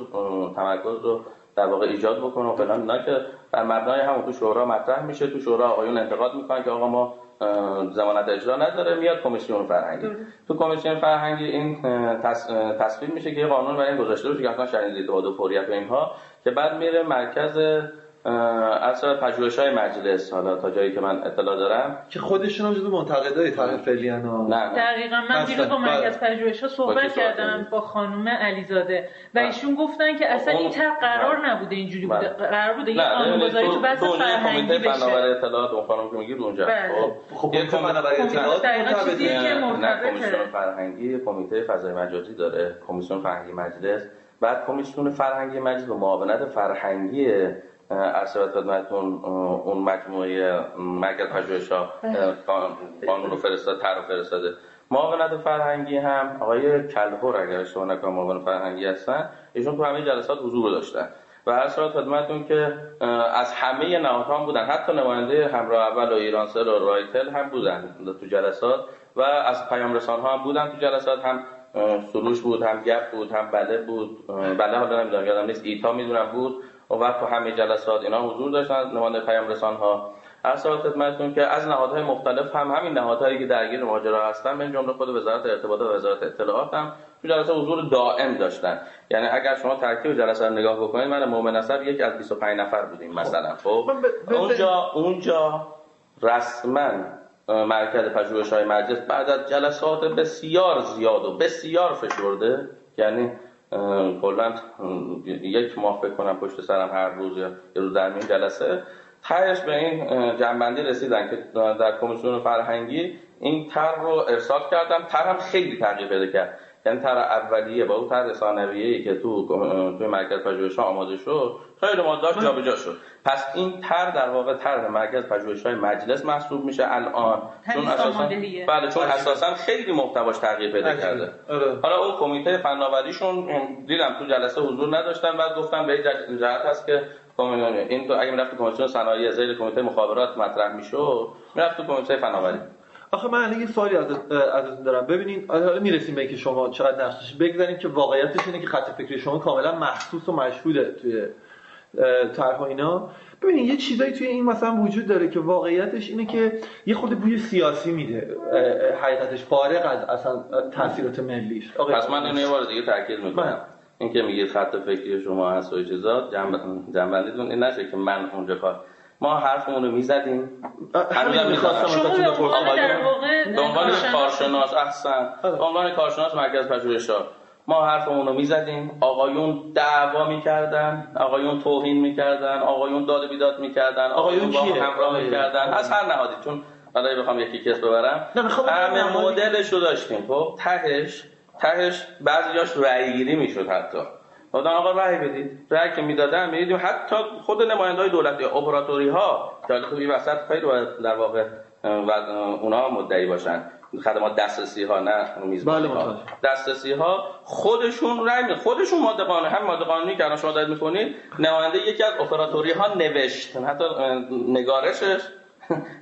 تمرکز رو در واقع ایجاد بکنه و فلان. نه که در مبنای همون تو شورا مطرح میشه. تو شورا آقایون انتقاد می‌کنن که آقا ما زمانت اجرا نداره میاد کمیسیون فرهنگی. تو کمیسیون فرهنگی این تصویب میشه که یه قانون برای این گذاشته بشه که اصلا شنیدید و فوریت و اینها که بعد میره مرکز اصلا پژوهش های مجلس حالا تا جایی که من اطلاع دارم. که خودشون هم جزو منتقدای طرح فعلی نه, نه. دقیقا من دیروز با مرکز بله. پژوهش ها صحبت کردم با خانم علیزاده و بله. ایشون گفتن که اصلا این طرح قرار بله. نبوده اینجوری بوده. قرار بوده یه قانون‌گذاری تو بحث فرهنگی بشه. فناوری اطلاعات اون خانم که میگید اونجا. خب خب کمیته فناوری اطلاعات کمیسیون فرهنگی کمیته فضای مجازی داره کمیسیون فرهنگی مجلس. بعد کمیسیون فرهنگی مجلس به معاونت فرهنگی ارسبت خدمتون اون مجموعه مرکز پژوهش ها قانون رو فرستاد طرح فرستاده. معاونت فرهنگی هم آقای کلهور اگر اشتباه نکنم معاون فرهنگی هستن. ایشون تو همه جلسات حضور داشتن. و هر صورت خدمتتون که از همه نهادها هم بودن. حتی نماینده همراه اول و ایرانسل و رایتل هم بودن تو جلسات. و از پیام رسان ها هم بودن تو جلسات. هم سروش بود هم گپ بود هم بله بود. بله حالا نمی‌دونم یادم نیست. ایتا می‌دونم بود. و وقت تو همه جلسات اینا حضور داشتن نماینده پیام رسان ها خدمتتون که از نهادهای مختلف هم همین نهادهایی که درگیر ماجرا هستن به جمله خود وزارت ارتباطات و وزارت اطلاعات هم تو جلسه حضور دائم داشتن. یعنی اگر شما ترکیب جلسه رو نگاه بکنید من مومن نصر یک از 25 نفر بودیم مثلا خب؟ اونجا اونجا رسما مرکز پژوهش های مجلس بعد از جلسات بسیار زیاد و بسیار فشرده یعنی کلا یک ماه فکر کنم پشت سرم هر روز یا یه روز در این جلسه. تهش به این جنبندی رسیدن که در کمیسیون فرهنگی این تر رو ارسال کردم. تر هم خیلی تغییر پیدا کرد. یعنی تر اولیه با اون تر ثانویه‌ای که تو تو مرکز پژوهش آماده شد خیلی مادهاش جابجا شد. پس این تر در واقع تر مرکز پژوهش های مجلس محسوب میشه الان. چون اساسا بله چون اساسا خیلی محتواش تغییر پیدا کرده. آره. حالا اون کمیته فناوریشون دیدم تو جلسه حضور نداشتن بعد گفتم به جهت هست که این تو اگه می‌رفت کمیسیون صنایع زیر کمیته مخابرات مطرح می‌شد می‌رفت تو کمیته فناوری. آخه من الان یه سوالی از ازتون دارم. ببینین حالا می‌رسیم به که شما چقدر نقشش بگذاریم که واقعیتش اینه که خط فکری شما کاملا محسوس و مشهوده توی طرح اینا. ببینید یه چیزایی توی این مثلا وجود داره که واقعیتش اینه که یه خود بوی سیاسی میده حقیقتش فارغ از اصلا تاثیرات ملیش. پس من اینو یه بار دیگه تاکید می‌کنم. این که میگید خط فکری شما هست و چیزا جنبندیتون این نشه که من اونجا کار ما حرفمون رو می‌زدیم. هنوزم می‌خواستم به عنوان کارشناس احسن. به عنوان کارشناس مرکز پژوهشات ما حرفمون رو می‌زدیم. آقایون دعوا می‌کردن آقایون توهین می‌کردن آقایون داد بیداد می‌کردن آقایون با همراه می‌کردن. از هر نهادی. چون حالا بخوام یکی کس ببرم. همه مدلش رو داشتیم خب؟ تهش تهش بعضیاش رأی گیری می‌شد حتی. گفتن آقا رأی بدید. رأی که می‌دادن می‌دیدیم. حتی خود نماینده های دولتی اپراتوری ها که خوبی وسط خیلی در واقع اونا مدعی باشن. خدمات دسترسی ها نه میزبانی بله ها دسترسی ها خودشون رنگ خودشون ماده قانونی هم ماده قانونی که الان شما دارید می‌کنید نماینده یکی از اپراتوری ها نوشت. حتی نگارشش.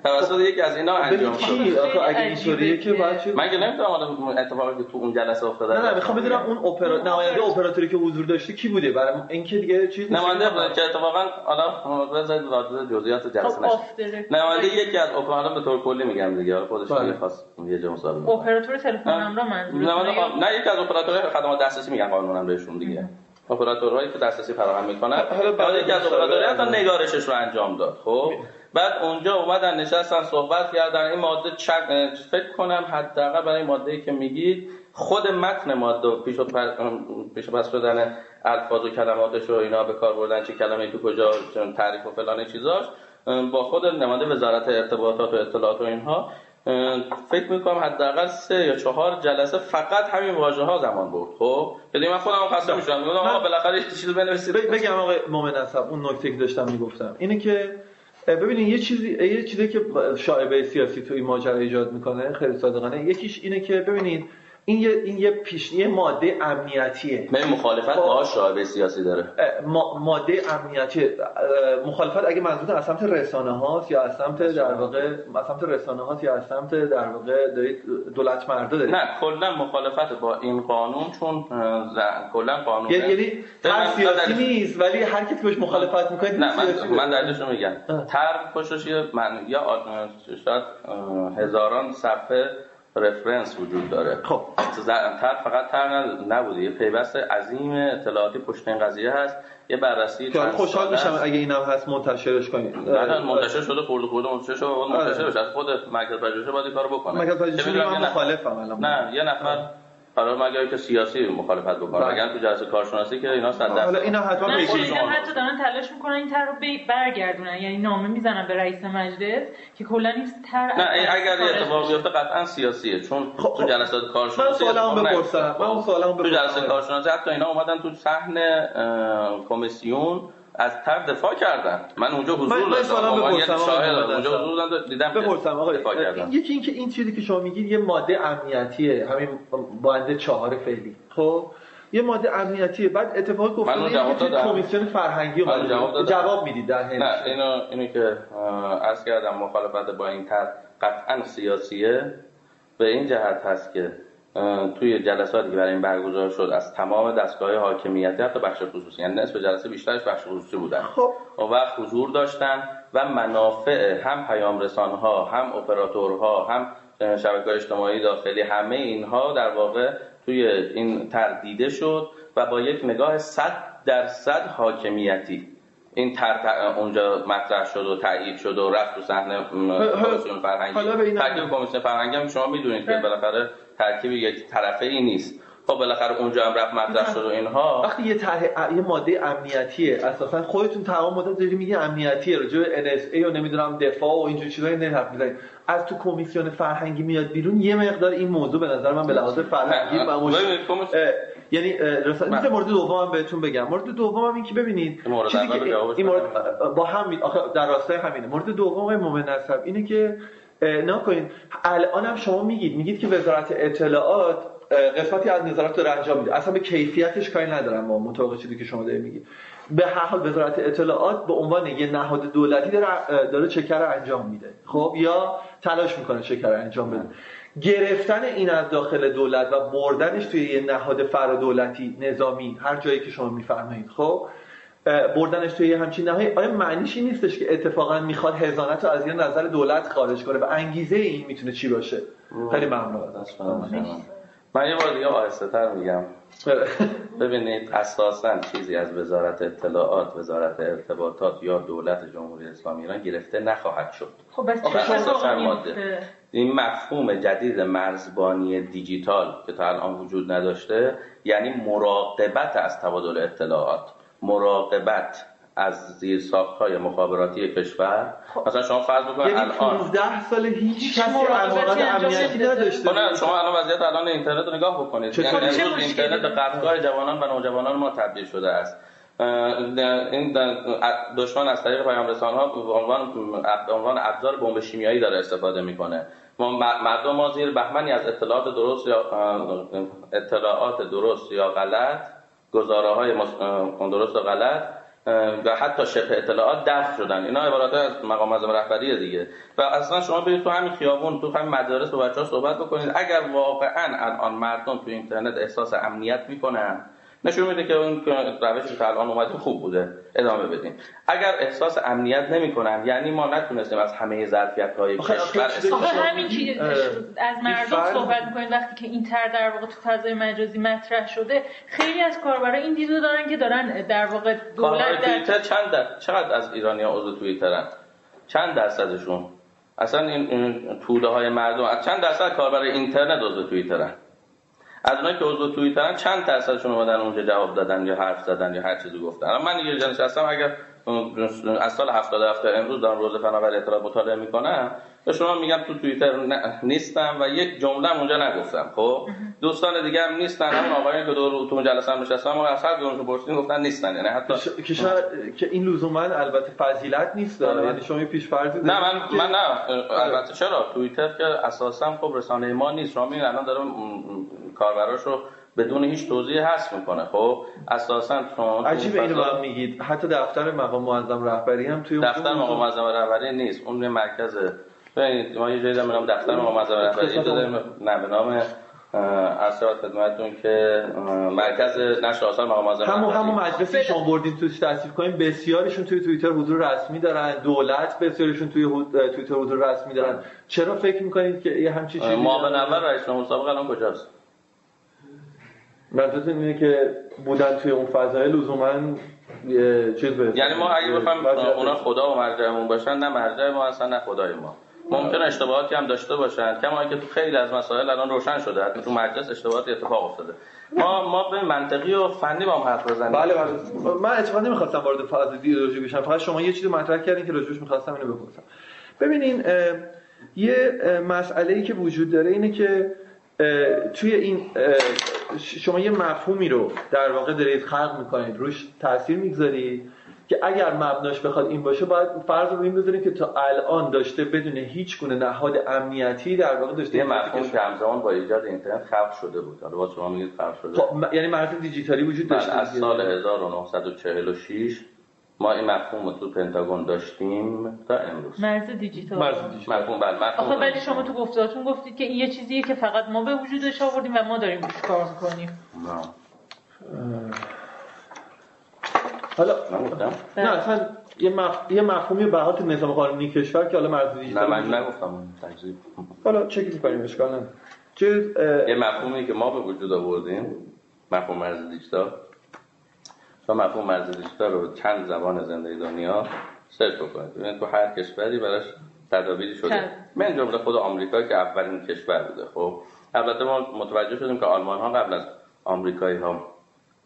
توسط یکی از اینا انجام شد کی آخه اگه اینطوریه که باید من که نمی‌دونم حالا اتفاقی که تو اون جلسه افتاده. نه نه می‌خوام بدونم اون اپرا نماینده اپراتوری که حضور داشته کی بوده؟ برای اینکه دیگه چیز. نماینده که اتفاقا حالا بذارید وارد جزئیات جلسه خب نشه. نماینده یکی از اپراتور به طور کلی میگم دیگه. حالا خودش بله. دیگه خواست یه جا مصاحبه کنه. اپراتور تلفن همراه منظور نه یکی از اپراتورهای خدمات دسترسی میگن قانونا بهشون دیگه. اپراتورهایی که دسترسی فراهم می‌کنن حالا یکی از اپراتورها حتی. نگارشش رو انجام داد خب؟ بعد اونجا اومدن نشستن صحبت کردن. این ماده چک فکر کنم حداقل برای ماده که میگید خود متن ماده پیش پر- پیش پس شدن الفاظ و کلماتش و اینا به کار بردن چه کلمه تو کجا چون تعریف و فلان چیزاش. با خود نماینده وزارت ارتباطات و اطلاعات و اینها. فکر می‌کنم حداقل سه یا چهار جلسه فقط همین واژه ها زمان برد. خب؟ یعنی من خودم خسته می‌شدم. میگم آقا بالاخره یه چیزی بنویسید. بگم آقای مومن اون نکته که داشتم می‌گفتم اینه که ببینید یه چیزی یه چیزی که شایبه سیاسی تو این ماجرا ایجاد می‌کنه خیلی صادقانه یکیش اینه که ببینید این یه این یه پیش یه ماده امنیتیه. من مخالفت خب. با شایبه سیاسی داره. ما- ماده امنیتی مخالفت اگه منظور از سمت رسانه هاست یا از سمت در واقع از سمت رسانه هاست یا از سمت در واقع دارید دولت مردا دارید؟ نه کلا مخالفت با این قانون چون کلا قانون یعنی یعنی هر سیاسی نیست ولی هر کسی که بهش مخالفت می‌کنه نه من من دلیلش رو میگم. تر پشتش من یا شاید هزاران صفحه رفرنس وجود داره. خب. تر فقط تر نبوده. یه پیوست عظیم اطلاعاتی پشت این قضیه هست. یه بررسی که چند خوشحال میشم. اگه اینم هست منتشرش کنید بعد منتشر شده خورده خورده منتشر شده. باید منتشر آره. بشه خود مرکز پژوهش باید کارو بکنه. پژوهشی بدونم من مخالفم الان. نه یه نفر حالا مگر که سیاسی مخالفت بکنه بله. اگر تو جلسه کارشناسی که اینا صد حالا اینا حتما من شنیدم شما حتی دارن تلاش می‌کنن این طرح رو برگردونن یعنی نامه می‌زنن به رئیس مجلس که کلا این طرح نه اگر یه خارج اتفاق بشه. بیفته قطعا سیاسیه چون خب، تو خب. جلسات من کارشناسی سوالمو اتفاق بپرسم. من سوالمو تو بپرسم. جلسه کارشناسی حتی اینا اومدن تو صحن اه، کمیسیون از طرح دفاع کردن. من اونجا حضور داشتم محمد اونجا. حضور داشتم، دیدم بپرسم آقای دفاع کردن. یکی اینکه این چیزی که شما میگید یه ماده امنیتیه. همین بنده چهار فعلی. خب؟ یه ماده امنیتیه. بعد اتفاقی که من جواب دادم. کمیسیون فرهنگی من جواب. جواب می‌دید در نه اینو اینو که عرض کردم مخالفت با این طرح قطعا سیاسیه. به این جهت هست که توی جلساتی که برای این برگزار شد از تمام دستگاه حاکمیتی حتی بخش خصوصی یعنی نصف جلسه بیشترش بخش خصوصی بودن. خب. اون وقت حضور داشتن و منافع هم پیام ها هم اپراتورها هم شبکه اجتماعی داخلی همه اینها در واقع توی این تردیده شد و با یک نگاه صد درصد حاکمیتی. این تر اونجا مطرح شد و تایید شد و رفت تو صحنه کمیسیون فرهنگی. حالا ترکیب کمیسیون فرهنگی هم شما می‌دونید که بالاخره ترکیب یک طرفه ای نیست. خب بالاخره اونجا هم رفت مطرح شد و اینها. وقتی یه طرح یه ماده امنیتیه اساسا خودتون تمام مدت داری میگی امنیتیه راجع به NSA و نمی‌دونم دفاع و اینجور چیزایی نه حرف می‌زنید. از تو کمیسیون فرهنگی میاد بیرون یه مقدار این موضوع به نظر من به لحاظ فرهنگی و مش... یعنی اه، رسا... بله. مثل مورد دومم بهتون بگم. مورد دومم این که ببینید مورد چیزی رو که این مورد. با هم آخه در راستای همینه. مورد دوم مومن نصب اینه که اه، نه کنید الان هم شما میگید میگید که وزارت اطلاعات قسمتی از نظارت داره انجام میده. اصلا به کیفیتش کاری ندارم ما مطابق چیزی که شما دارید میگید. به هر حال وزارت اطلاعات به عنوان یه نهاد دولتی داره داره چکر رو انجام میده. خب؟ یا تلاش می‌کنه چکر رو انجام بده. گرفتن این از داخل دولت و بردنش توی یه نهاد فرادولتی نظامی هر جایی که شما میفرمایید. خب بردنش توی یه همچین نهایی آیا معنیش این نیستش که اتفاقا می‌خواد هزانت رو از یه نظر دولت خارج کنه و انگیزه این می‌تونه چی باشه؟ خیلی ممنون. من یه بار دیگه آهسته تر میگم. ببینید اساسا چیزی از وزارت اطلاعات وزارت ارتباطات یا دولت جمهوری اسلامی ایران گرفته نخواهد شد. خب بس ماده؟ این مفهوم جدید مرزبانی دیجیتال که تا الان وجود نداشته یعنی مراقبت از تبادل اطلاعات. مراقبت. از زیر های مخابراتی کشور مثلا شما فرض بکنید یعنی الان 15 سال هیچ کسی امانت امنیتی. نداشته خب نه شما الان وضعیت الان اینترنت رو نگاه بکنید چطور؟ یعنی چه امروز اینترنت به؟ قدرگاه جوانان و نوجوانان ما تبدیل شده است این دشمن از طریق پیام ها به عنوان به عنوان ابزار بمب شیمیایی داره استفاده می‌کنه ما مردم ما زیر بهمنی از اطلاعات درست یا اطلاعات درست یا غلط گزاره های درست و غلط و حتی شبه اطلاعات دفع شدن. اینا عبارات از مقام معظم رهبری دیگه. و اصلا شما برید تو همین خیابون تو همین مدارس با بچه‌ها صحبت بکنید. اگر واقعا الان مردم تو اینترنت احساس امنیت می‌کنن نشون میده که اون روشی که الان اومده خوب بوده. ادامه بدیم. اگر احساس امنیت نمی‌کنن یعنی ما نتونستیم از همه ظرفیت های کشور همین که از مردم صحبت می‌کنید. وقتی که این تر در واقع تو فضای مجازی مطرح شده خیلی از کاربرا این دیدو دارن که دارن در واقع دولت توییتر چند در... چقدر از ایرانی ها عضو توییترن؟ چند درصدشون؟ اصلا این توده های مردم چند درصد کاربر اینترنت عضو توییترن؟ از اونایی که عضو توییترن چند درصدشون اومدن اونجا جواب دادن یا حرف زدن یا هر چیزی گفتن. من یه جنس هستم اگر از سال 77 امروز دارم روز فناوری اطلاعات مطالعه می‌کنم. به شما میگم تو توییتر نیستم و یک جمله اونجا نگفتم خب؟ دوستان دیگه هم نیستن همون آقایانی که دور تو جلسه هم نشستن ما از هر که پرسیدیم گفتن نیستن یعنی حتی که که این لزوما البته فضیلت نیست آره. یعنی شما پیش فرضی نه من من نه. البته چرا؟ توییتر که اساسا خب رسانه ما نیست. شما الان داره کاربراشو بدون هیچ توضیح حذف می‌کنه. خب اساسا چون عجیبه اینو هم میگید. حتی دفتر مقام معظم رهبری هم توی دفتر مقام معظم رهبری نیست. اون مرکز ما یه جایی داریم دفتر مقام معظم رهبری داریم نه به نام ارسال خدمتتون که مرکز نشر آثار مقام معظم همون همون مجلسی شما بردین توش تصویر کنیم بسیاریشون توی توییتر حضور رسمی دارن. دولت بسیاریشون توی توییتر حضور رسمی دارن. چرا فکر می‌کنید که یه همچین چیزی معاون اول رئیس مسابقه الان کجاست؟ منظورتون اینه که بودن توی اون فضای لزوما چیز به یعنی ما اگه بخوایم اونا خدا و مرجعمون باشن نه مرجع ما هستن نه خدای ما. ممکن اشتباهاتی هم داشته باشن. کما که تو خیلی از مسائل الان روشن شده حتی تو مجلس اشتباهاتی اتفاق افتاده. ما ما به منطقی و فنی با هم حرف بزنیم. بله بله. من اتفاقا نمی‌خواستم وارد فاز ایدئولوژی بشم. فقط شما یه چیزی مطرح کردین که راجعش می‌خواستم اینو بپرسم. ببینین یه مسئله ای که وجود داره اینه که توی این شما یه مفهومی رو در واقع دارید خلق می‌کنید روش تاثیر می‌گذارید که اگر مبناش بخواد این باشه باید فرض رو این بذاریم که تا الان داشته بدون هیچ گونه نهاد امنیتی در واقع داشته یه مفهوم که همزمان با ایجاد اینترنت خلق شده بود. حالا با شما میگید خلق شده. خب یعنی مرز دیجیتالی وجود داشته از سال 1946 ما این مفهوم رو تو پنتاگون داشتیم تا امروز. مرز دیجیتال. مرز دیجیتال. مفهوم بله مفهوم آخه ولی شما تو گفتارتون گفتید که این یه چیزیه که فقط ما به وجودش آوردیم و ما داریم روش کار می‌کنیم. حالا نه اصلا یه, مف... یه مفهومی به حالت نظام قانونی کشور که حالا مرز دیجیتال نه من نگفتم تجزیه. حالا چک می‌کنیم اشکال نداره. چیز یه مفهومی که ما به وجود آوردیم مفهوم مرز دیجیتال شما مفهوم مرز دیجیتال رو چند زبان زنده دنیا سرچ بکنید. ببینید تو هر کشوری براش تدابیری شده. من جمله خود آمریکا که اولین کشور بوده. خب البته ما متوجه شدیم که آلمان ها قبل از آمریکایی ها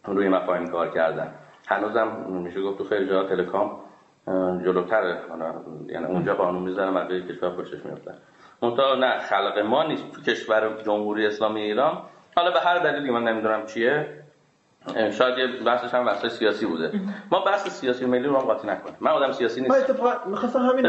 روی مفاهیم کار کردن. هنوزم میشه گفت تو خیلی جاها تلکام جلوتره یعنی اونجا قانون می‌ذارن بقیه کشور پشتش میفتن منتها نه خلق ما نیست تو کشور جمهوری اسلامی ایران. حالا به هر دلیلی من نمی‌دونم چیه شاید یه بحثش هم بحث سیاسی بوده. ما بحث سیاسی ملی رو هم قاطی نکنیم. من آدم سیاسی نیستم. من اتفاقا می‌خواستم همین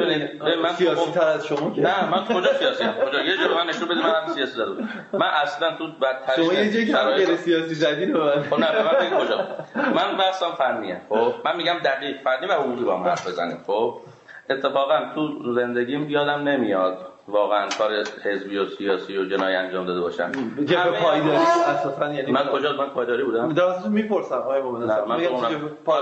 من سیاسی تر از شما که. نه من کجا سیاسی ام کجا؟ یه جور من نشون بدید من هم سیاسی زده من اصلا تو بدترین شما یه که غیر سیاسی زدی رو من خب نه من کجا. من بحثم فنیه. خب. من میگم دقیق فنی و حقوقی با هم حرف بزنیم. خب. اتفاقا تو زندگیم یادم نمیاد واقعا کار حزبی و سیاسی و جنایی انجام داده باشن. جبه پایداری اساسا یعنی من کجا من پایداری بودم. درست می‌پرسم آقای مومن نه من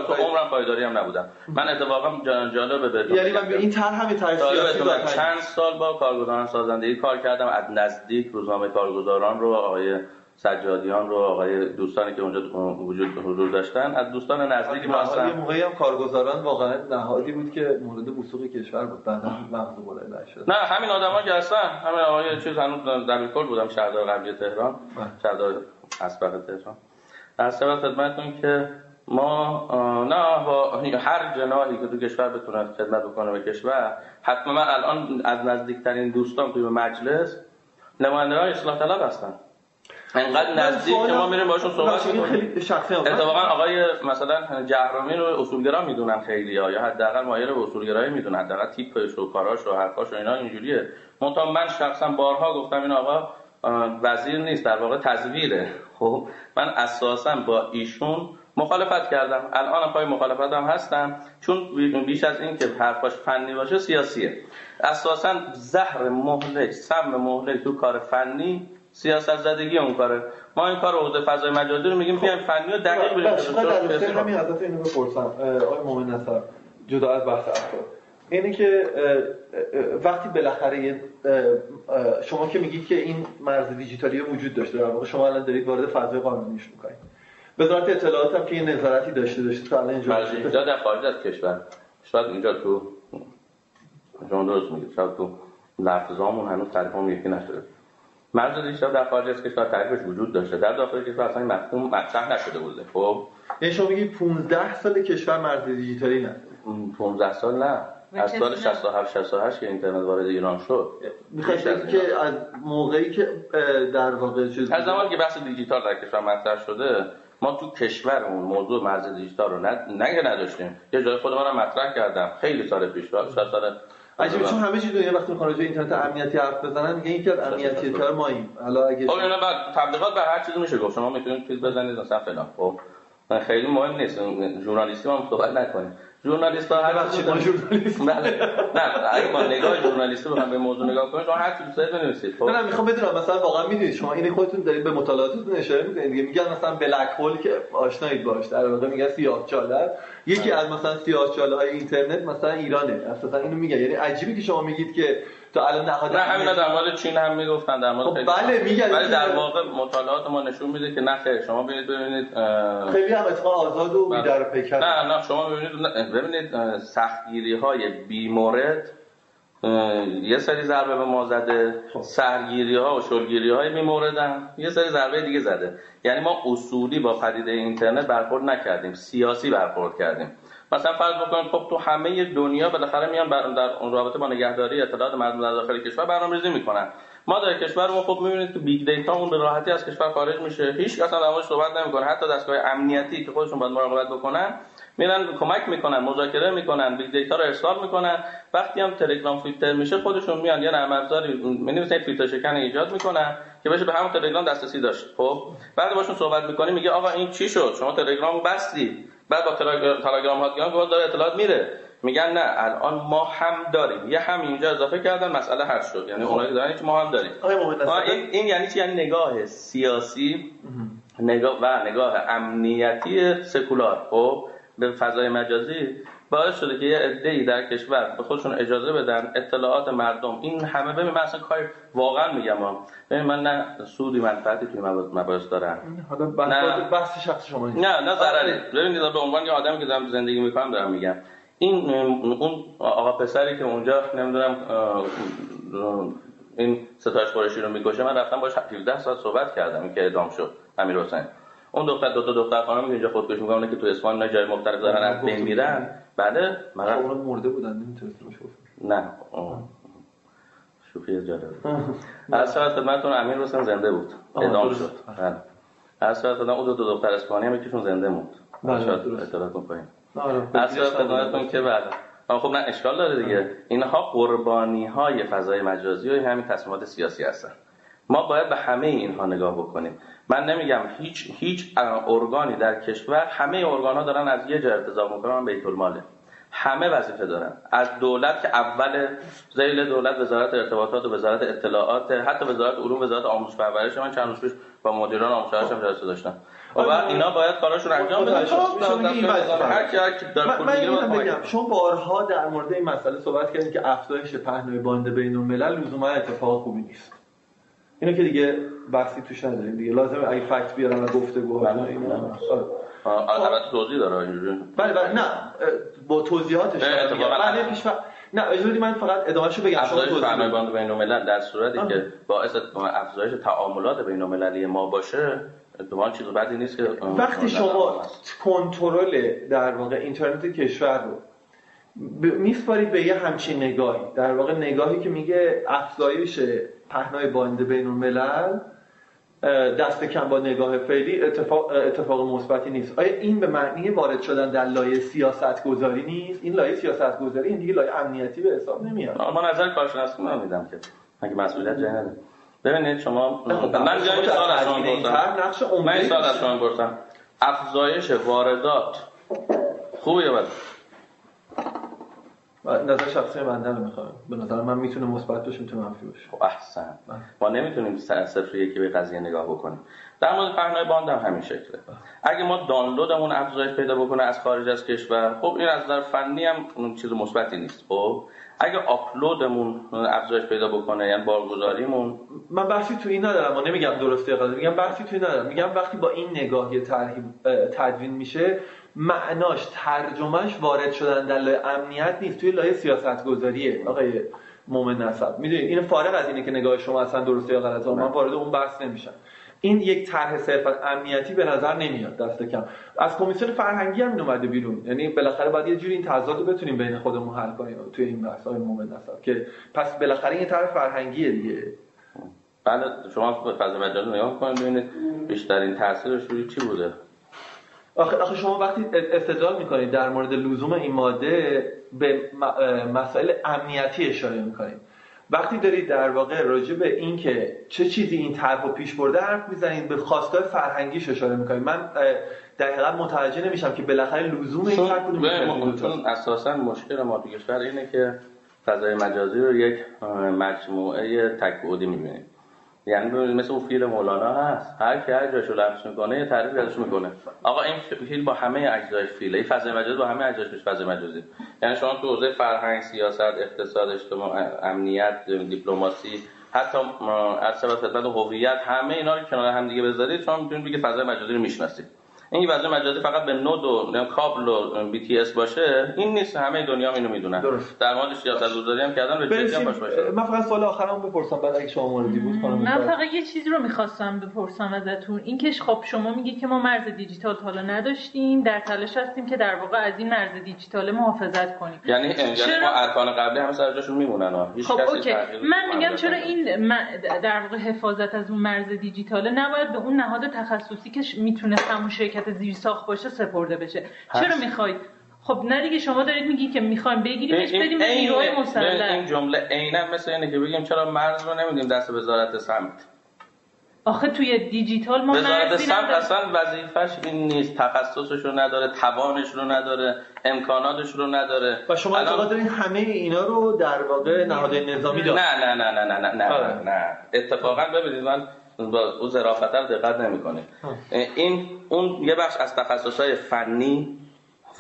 تو عمرم پایداری؟ هم نبودم. من اتفاقا جالب به یعنی من این طرح همین طرح سیاسی چند سال با کارگزاران سازندگی کار کردم. از نزدیک روزنامه کارگزاران رو آقای سجادیان رو آقای دوستانی که اونجا وجود حضور داشتن. از دوستان نزدیک ما هستن یه موقعی هم کارگزاران واقعا نهادی بود که مورد وثوق کشور بود. بعدا لحظه بلند نشد. نه همین آدما که هستن. همین آقای چیز هنوز دبیرکل بودم شهردار قبلی تهران. بله. شهردار اسبق تهران. در سبب خدمتتون که ما نه با هر جناحی که تو کشور بتونه خدمت بکنه به کشور حتما من الان از نزدیکترین دوستان توی مجلس نماینده های اصلاح طلب هستن. انقدر نزدیک که ما میریم باشون صحبت می‌کنیم. اتفاقا آقای مثلا جهرومی رو اصولگرا می‌دونن خیلی ها یا حداقل مایل به اصولگرایی می‌دونن. حداقل تیپش و کاراش و حرفاش و اینا اینجوریه. منتها من شخصا بارها گفتم این آقا وزیر نیست در واقع تزویره. خب من اساسا با ایشون مخالفت کردم. الان پای مخالفت هم هستم. چون بیش از این که حرفاش فنی باشه سیاسیه. اساسا زهر مهلک سم مهلک تو کار فنی سیاست زدگی اون کاره ما این کار حوزه فضای مجازی رو میگیم بیایم فنی و دقیق بریم همین ازت اینو بپرسم آقای مومن نصر جدا از بحث افکار اینه که وقتی بالاخره شما که میگید که این مرز دیجیتالی وجود داشته در واقع شما الان دارید وارد فضای قانونیش می‌کنید وزارت اطلاعات هم که یه نظارتی داشته داشته تا الان اینجا اینجا در خارج از کشور شاید اینجا تو شما درست میگید شاید تو لفظامون هنوز تعریفمون یکی نشده مرز دیجیتال در خارج از کشور تعریفش وجود داشته. در داخل کشور اصلا مفهوم مطرح نشده بوده. خب؟ یعنی شما میگید 15 سال کشور مرز دیجیتالی نه. 15 سال نه. از سال 67 68 که اینترنت وارد ایران شد. می‌خواید که از موقعی که در واقع چیز از زمانی که بحث دیجیتال در کشور مطرح شده ما تو کشورمون موضوع مرز دیجیتال رو نگه نداشتیم. یه جای خودم هم مطرح کردم. خیلی سال پیش شاید سال عجیبه چون همه چیز دنیا وقتی می‌خوان اینترنت امنیتی حرف بزنن میگن یکی از امنیتی تر ماییم حالا اگه خب اینا بعد تبلیغات به هر چیزی میشه گفت. شما می‌تونید چیز بزنید مثلا فلان. خب خیلی مهم نیست. ژورنالیستی ما صحبت نکنیم. ژورنالیست ها هر چیزی ژورنالیست بله. نه اگه با نگاه ژورنالیستی بخوام به موضوع نگاه کنیم شما هر چیزی دوست بنویسید. خب. نه می‌خوام بدونم مثلا واقعا می‌دونید شما این خودتون دارید به مطالعاتتون اشاره می‌کنید؟ دیگه میگن مثلا بلک هول که آشنایید باش در واقع میگن سیاه چاله. یکی از مثلا سیاه چاله های اینترنت مثلا ایرانه. اساسا اینو میگن. یعنی عجیبه که شما میگید که تا الان نهاد نه همینا در مورد چین هم می‌گفتن در مورد خب بله میگن ولی در واقع مطالعات ما نشون میده که نه شما ببینید ببینید خیلی هم اتفاق آزاد و بله. بیدار پیکر. نه نه شما ببینید ببینید سختگیری های بی مورد یه سری ضربه به ما زده خب. سرگیری ها و شلگیری های می موردن یه سری ضربه دیگه زده. یعنی ما اصولی با پدیده اینترنت برخورد نکردیم سیاسی برخورد کردیم. مثلا فرض بکنید خب تو همه دنیا بالاخره میان در اون رابطه با نگهداری اطلاعات مردم در داخل کشور برنامه‌ریزی می‌کنن. ما در کشورمون خب می‌بینید که big data اون به راحتی از کشور خارج میشه. هیچ در موردش صحبت نمی‌کنه. حتی دستگاه امنیتی که خودشون باید مراقبت بکنن میرن کمک می‌کنن مذاکره می‌کنن big data رو ارسال می‌کنن. وقتی هم تلگرام فیلتر میشه خودشون میان یه نرم افزاری مثلا فیلتر شکن ایجاد می‌کنن که بشه به همون تلگرام دسترسی داشت. خب؟ بعد باشون صحبت می‌کنی میگه آقا این چی شد؟ شما تلگرام بستی بعد با تلگرام ها که داره اطلاعات میره میگن نه الان ما هم داریم. یه هم اینجا اضافه کردن مسئله حل شد. یعنی اونایی دارن که ما هم داریم. این, این یعنی چی؟ یعنی نگاه سیاسی نگاه و نگاه امنیتی سکولار. خب؟ به فضای مجازی. باعث شده که یه عده‌ای در کشور به خودشون اجازه بدن اطلاعات مردم. این همه ببین من اصلا کار واقعا میگم ببین من نه سودی منفعتی توی مباحث دارم. حالا نه. بحث شخص شما نه نه ضرری. ببینید به عنوان یه آدمی که دارم زندگی می‌کنم دارم میگم. این اون آقا پسری که اونجا نمی‌دونم این ستایش قریشی رو می‌کشه من رفتم باش 17 ساعت صحبت کردم که اعدام شد. امیر حسین. اون دختر دو تا دختر خانم که اینجا خودکشی می‌کنن که تو اصفهان جای مختلف دارن از بین میرن. بله خب اون مرده بودن نمی‌تونست نه. شوخی جالب. از ساعت خدمتتون امیر حسین زنده بود. اعدام شد. بله. از ساعت اون دو تا دختر اسپانی هم یکیشون زنده موند. بله اطلاعاتون پایین از ساعت خدمتتون که بله. خب نه اشکال داره دیگه. اینها قربانی های فضای مجازی و همین تصمیمات سیاسی هستن. ما باید به همه اینها نگاه بکنیم. من نمیگم هیچ هیچ ارگانی در کشور همه ارگان ها دارن از یه جا ارتضا می‌کنن بیت الماله همه وظیفه دارن. از دولت که اول ذیل دولت وزارت ارتباطات و وزارت اطلاعات حتی وزارت علوم وزارت آموزش پرورش من چند روز پیش با مدیران آموزش هم جلسه داشتم. و اینا باید کاراشون انجام بدن. هر کی هر کی داره پول می‌گیره شما بارها در مورد این مسئله صحبت کردید که افزایش پهنای باند بین الملل لزوما اتفاق خوبی نیست. اینو که دیگه بحثی توش نداریم دیگه. لازم اگه فکت بیارن و گفتگو ها اینا. البته توضیح داره اینجوری. بله بله. نه با توضیحاتش. بله پیش نه اجازه من فقط ادامهشو بگم. شما توضیح پهنای باند بین الملل در صورتی که باعث افزایش تعاملات بین المللی ما باشه احتمال چیز بدی نیست که وقتی شما کنترل در واقع اینترنت کشور رو میسپارید به یه همچین نگاهی. در واقع نگاهی که میگه افزایش پهنای باند بین الملل دست کم با نگاه فعلی اتفاق, اتفاق مثبتی نیست. آیا این به معنی وارد شدن در لایه سیاست گذاری نیست؟ این لایه سیاست گذاری این دیگه لایه امنیتی به حساب نمیاد. ما نظر کارشناس من میدم که مگه مسئولیت جای ببینید شما من جایی سوال از شما پرسم. من سوال از شما پرسم. افزایش واردات. خوبه یا بده نظر شخصی بنده رو می‌خوام. به نظر من می‌تونه مثبت باشه می‌تونه منفی باشه. خب احسن. ما نمی‌تونیم صرف یکی به قضیه نگاه بکنیم. در مورد پهنای باند هم همین شکله. اگه ما دانلودمون افزایش پیدا بکنه از خارج از کشور خب این از نظر فنی هم چیز مثبتی نیست. خب اگه آپلودمون افزایش پیدا بکنه یعنی بارگذاریمون. من بحثی تو این ندارم. من نمیگم درسته یا میگم بحثی تو این ندارم. میگم وقتی با این نگاه تدوین میشه معناش ترجمهش وارد شدن در لایه امنیت نیست. توی لایه سیاست گذاریه آقای مومن نسب می‌دونید این فارغ از اینه که نگاه شما اصلا درسته یا غلطه من وارد اون بحث نمیشم. این یک طرح صرفا امنیتی به نظر نمیاد دست کم. از کمیسیون فرهنگی هم اومده بیرون. یعنی بالاخره باید یه جوری این تضاد رو بتونیم بین خودمون حل کنیم توی این بحث های مومن نسب که پس بالاخره این طرح فرهنگیه دیگه. بله شما فضا مجازی نگاه کنید ببینید بیشترین تاثیرش روی چی بوده؟ آخه, آخه شما وقتی استدلال می‌کنید در مورد لزوم این ماده به مسائل امنیتی اشاره می‌کنید. وقتی دارید در واقع راجع به این که چه چیزی این طرح رو پیش برده حرف می‌زنید به خواستار فرهنگیش اشاره می‌کنید. من دقیقا متوجه نمیشم که بالاخره لزوم این طرح کدوم چون اساسا مشکل ما تو کشور اینه که فضای مجازی رو یک مجموعه تک بعدی می‌بینید یعنی مثل اون فیل مولانا هست. هر کی هر جاشو لمس می‌کنه یه تعریف ازش می‌کنه. آقا این فیل با همه اجزایش فیله این فضای مجازی با همه اجزایش میشه فضای مجازی. یعنی شما تو حوزه فرهنگ سیاست اقتصاد اجتماع امنیت دیپلماسی حتی از خدمت هویت همه اینا رو کنار هم دیگه بذارید شما می‌تونید بگید فضای مجازی رو می‌شناسید. این فضای مجازی فقط به node و کابل و BTS باشه این نیست. همه دنیا اینو می‌دونن. درست. در مورد سیاست گذاری هم کردن به هم باش باشه؟ من فقط سوال آخرام بپرسم بعد اگه شما موردی بود کنم من فقط یه چیزی رو می‌خواستم بپرسم ازتون. این که خب شما میگید که ما مرز دیجیتال حالا نداشتیم در تلاش هستیم که در واقع از این مرز دیجیتال محافظت کنیم. یعنی یعنی ما ارکان قبلی هم سر جاشون میمونن خب اوکی. من میگم چرا این در واقع حفاظت از اون مرز دیجیتال نباید به اون نهاد تخصصی که می‌تونه همون شرکت زیر ساخت باشه سپرده بشه. چرا می‌خواید؟ خب نه دیگه شما دارید میگی که می‌خوایم بگیریمش بدیم به نیروهای مسلح. این جمله عینا مثل اینه که بگیم چرا مرز رو نمیدیم دست وزارت سمت. آخه توی دیجیتال ما وزارت سمت اصلا وظیفش این نیست. تخصصش رو نداره توانش رو نداره امکاناتش رو نداره. و شما الان دارین همه اینا رو در واقع نهاد نظامی داره نه نه نه نه نه نه نه, نه. اتفاقا ببینید من با او ظرافت رو دقت نمی‌کنه. این اون یه بخش از تخصصهای فنی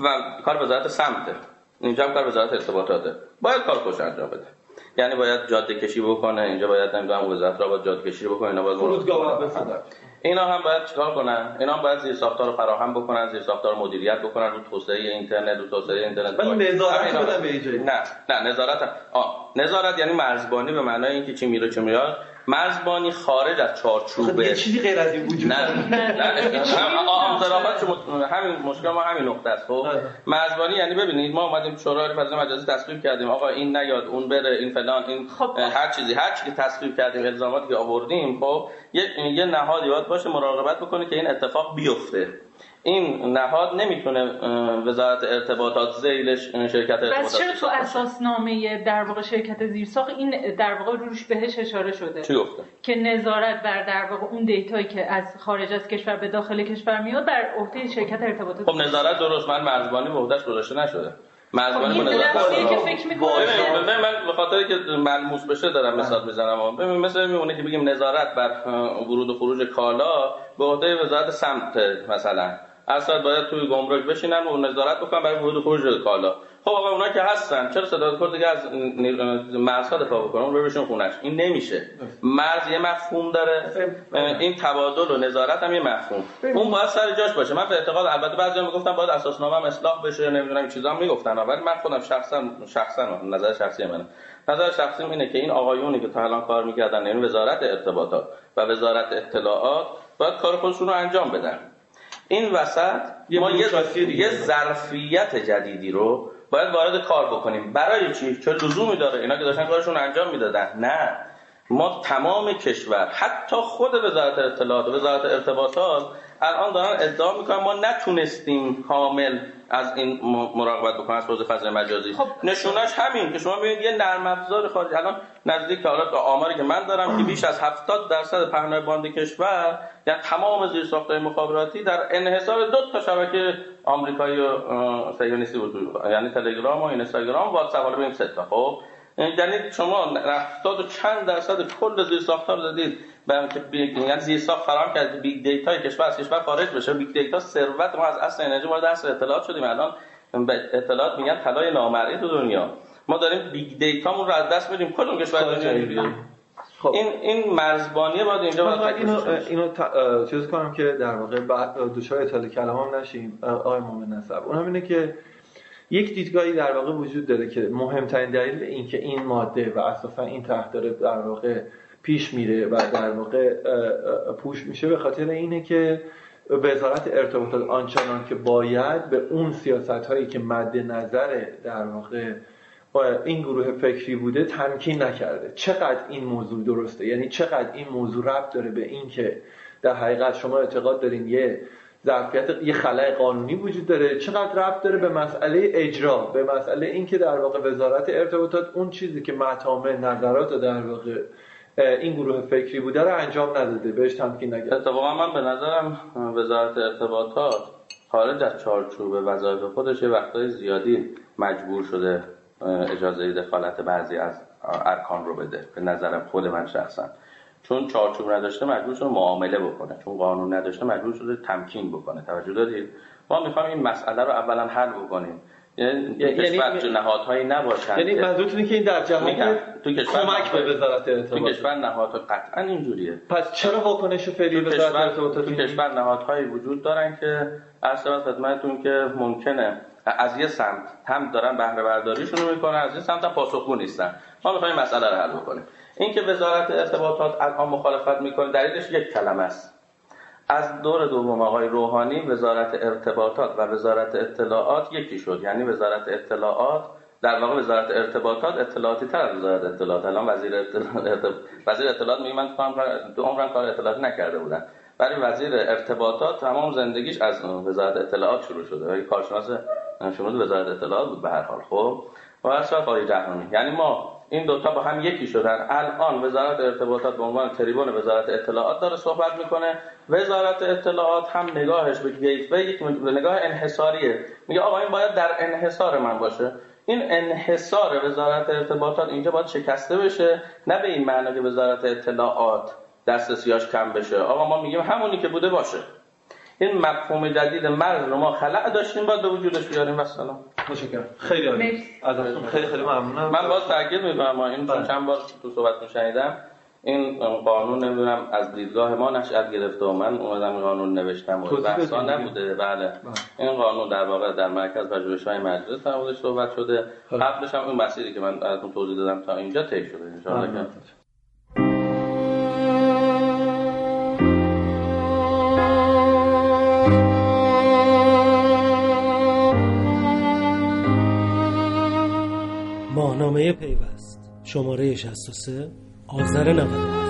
و کار وزارت سمته. اینجا هم کار وزارت ارتباطاته. باید کار خوش انجام بده. یعنی باید جاده کشی بکنه اینجا باید نمی‌دونم وزارت را باید جاده کشی بکنه اینا باید اینا هم باید چیکار کنن؟ اینا هم باید زیر ساختار رو فراهم بکنن زیر ساختار مدیریت بکنن رو توسعه اینترنت رو توسعه اینترنت. ولی نظارت بدن به نه نه نظارت آه نظارت یعنی مرزبانی به معنای اینکه چی میره چی میاد. مرزبانی خارج از چارچوب. یه چیزی غیر از این وجود نه. نه همین مشکل ما همین نقطه است خب؟ آره. مرزبانی یعنی ببینید ما اومدیم شورای فضای مجازی تصویب کردیم. آقا این نیاد اون بره این فلان این خب. هر چیزی هر چیزی که تصویب کردیم الزاماتی که آوردیم خب یه یه نهادی باید باشه مراقبت بکنه که این اتفاق بیفته. این نهاد نمی‌تونه وزارت ارتباطات زیلش شرکت ارتباطات بس چرا تو اساسنامه در واقع شرکت زیرساخت این در واقع روش بهش اشاره شده؟ چی گفته؟ که نظارت بر در واقع اون دیتایی که از خارج از کشور به داخل کشور میاد بر عهده شرکت ارتباطات خب نظارت درست من مرزبانی به عهدهش گذاشته نشده. مرزبانی خب نظارت که فکر می‌کنم من به خاطر که ملموس بشه دارم مثال می‌زنم. ببین مثلا میمونه که بگیم نظارت بر ورود و خروج کالا به عهده وزارت سمت مثلا. اصلا باید توی گمرک بشینن و نظارت بکنن برای ورود خروج کالا. خب آقا اونا که هستن چرا صدا کار دیگه از مرزها دفاع بکنن؟ اون بهشون خونش. این نمیشه. مرز یه مفهوم داره. این تبادل و نظارت هم یه مفهوم. اون باید سر جاش باشه. من به اعتقاد البته بعضی می‌گفتن باید اساسنامه هم اصلاح بشه نمی‌دونم این چیزا می‌گفتن. ولی من خودم شخصا شخصا نظر شخصی منه. نظر شخصی اینه که این آقایونی که تا الان کار می‌کردن یعنی وزارت ارتباطات و وزارت اطلاعات باید کار خودشون رو انجام بدن. این وسط ما یه ظرفیت جدیدی رو باید وارد کار بکنیم. برای چی؟ چه لزومی داره. اینا که داشتن کارشون انجام می‌دادن. نه. ما تمام کشور حتی خود وزارت اطلاعات و وزارت ارتباطات الان دارن ادعا می‌کنن ما نتونستیم کامل از این مراقبت بکنن از حوزه فضای مجازی. خب. نشونش همین که شما ببینید یه نرم افزار خارجی. الان نزدیک حالا آماری که من دارم که بیش از 70 درصد پهنای باند کشور یعنی تمام زیرساخت‌های مخابراتی در انحصار دو تا شبکه آمریکایی و سیونیستی وجود یعنی تلگرام و اینستاگرام واتساپ به این سه تا. خب؟ یعنی شما 70 و چند درصد کل زیرساخت‌ها رو دادید برای که یعنی زیرساخت فراهم کرد big data کشور از کشور خارج بشه. big data ثروت ما از عصر انرژی وارد عصر اطلاعات شدیم. الان به اطلاعات میگن طلای نامرئی تو دنیا. ما داریم big data مون رو از دست میدیم. کدوم کشور دنیا خب. این این مرزبانی باید اینجا باید اینو اینو چیز کنم که در واقع بعد دچار اطاله کلام هم نشیم. آقای مومن نسب. اون اینه که یک دیدگاهی در واقع وجود داره که مهمترین دلیل اینکه این ماده و اساسا این تحت داره در واقع پیش میره و در واقع پوش میشه به خاطر اینه که وزارت ارتباطات آنچنان که باید به اون سیاست هایی که مد نظر در واقع این گروه فکری بوده تمکین نکرده. چقدر این موضوع درسته؟ یعنی چقدر این موضوع ربط داره به این که در حقیقت شما اعتقاد دارین یه ظرفیت یه خلای قانونی وجود داره. چقدر ربط داره به مسئله اجرا به مسئله اینکه در واقع وزارت ارتباطات اون چیزی که مطامع نظرات در واقع این گروه فکری بوده رو انجام نداده. بهش تمکین نکرده اتفاقا من به نظرم وزارت ارتباطات خارج از چارچوب وظایف خودش یه وقتای زیادی مجبور شده اجازه دخالت بعضی از ارکان رو بده. به نظرم خود من شخصا. چون چارچوب نداشته مجبور شده معامله بکنه. چون قانون نداشته مجبور شده تمکین بکنه. توجه دارید؟ ما می‌خوایم این مسئله رو اولا حل بکنیم. یعنی, یعنی نهادهایی نباشن. یعنی منظورتون که این در جهان تو کشور کمک به وزارت ارتباطات تو کشور نهادها قطعا اینجوریه. پس چرا واکنش فعلی وزارت ارتباطات تو کشور نهادهایی وجود دارن که عرض خدمتتون که ممکنه از یه سمت هم دارن بهره برداریشون می‌کنن از یه سمت هم پاسخگو نیستن. ما می‌خوایم مسئله رو حل بکنیم. اینکه وزارت ارتباطات الان مخالفت می‌کنه دلیلش یک کلمه است. از دور دوم آقای روحانی وزارت ارتباطات و وزارت اطلاعات یکی شد. یعنی وزارت اطلاعات در واقع وزارت ارتباطات اطلاعاتی تر از وزارت اطلاعات. الان وزیر اطلاعات وزیر اطلاعات میگه من تو عمرم کار اطلاعاتی نکرده بودم. ولی وزیر ارتباطات تمام زندگیش از وزارت اطلاعات شروع شده. ولی کارشناس شمول وزارت اطلاعات بود به هر حال. خب؟ و اصلا آقای جهانی. یعنی ما این دوتا با هم یکی شدن. الان وزارت ارتباطات به عنوان تریبون وزارت اطلاعات داره صحبت می‌کنه. وزارت اطلاعات هم نگاهش به گیتوی یک نگاه انحصاریه. میگه آقا این باید در انحصار من باشه. این انحصار وزارت ارتباطات اینجا باید شکسته بشه نه به این معنی که وزارت اطلاعات دسترسیاش کم بشه. آقا ما میگیم همونی که بوده باشه. این مفهوم جدید مرز رو ما خلع داشتیم باید به وجودش بیاریم. و سلام متشکرم. خیلی عالی. خیلی خیلی ممنونم. من باز تاکید می‌کنم ما این بله. چند بار تو صحبت شنیدم. این قانون نمی‌دونم از دیدگاه ما نشأت گرفته و من اومدم این قانون نوشتم و بحثا نبوده. بله. بله. این قانون در واقع در مرکز پژوهش‌های مجلس در صحبت شده. خب. قبلش هم اون مسیری که من براتون توضیح دادم تا اینجا طی شده ان ماهنامه پیوست. شماره 63 آذر 97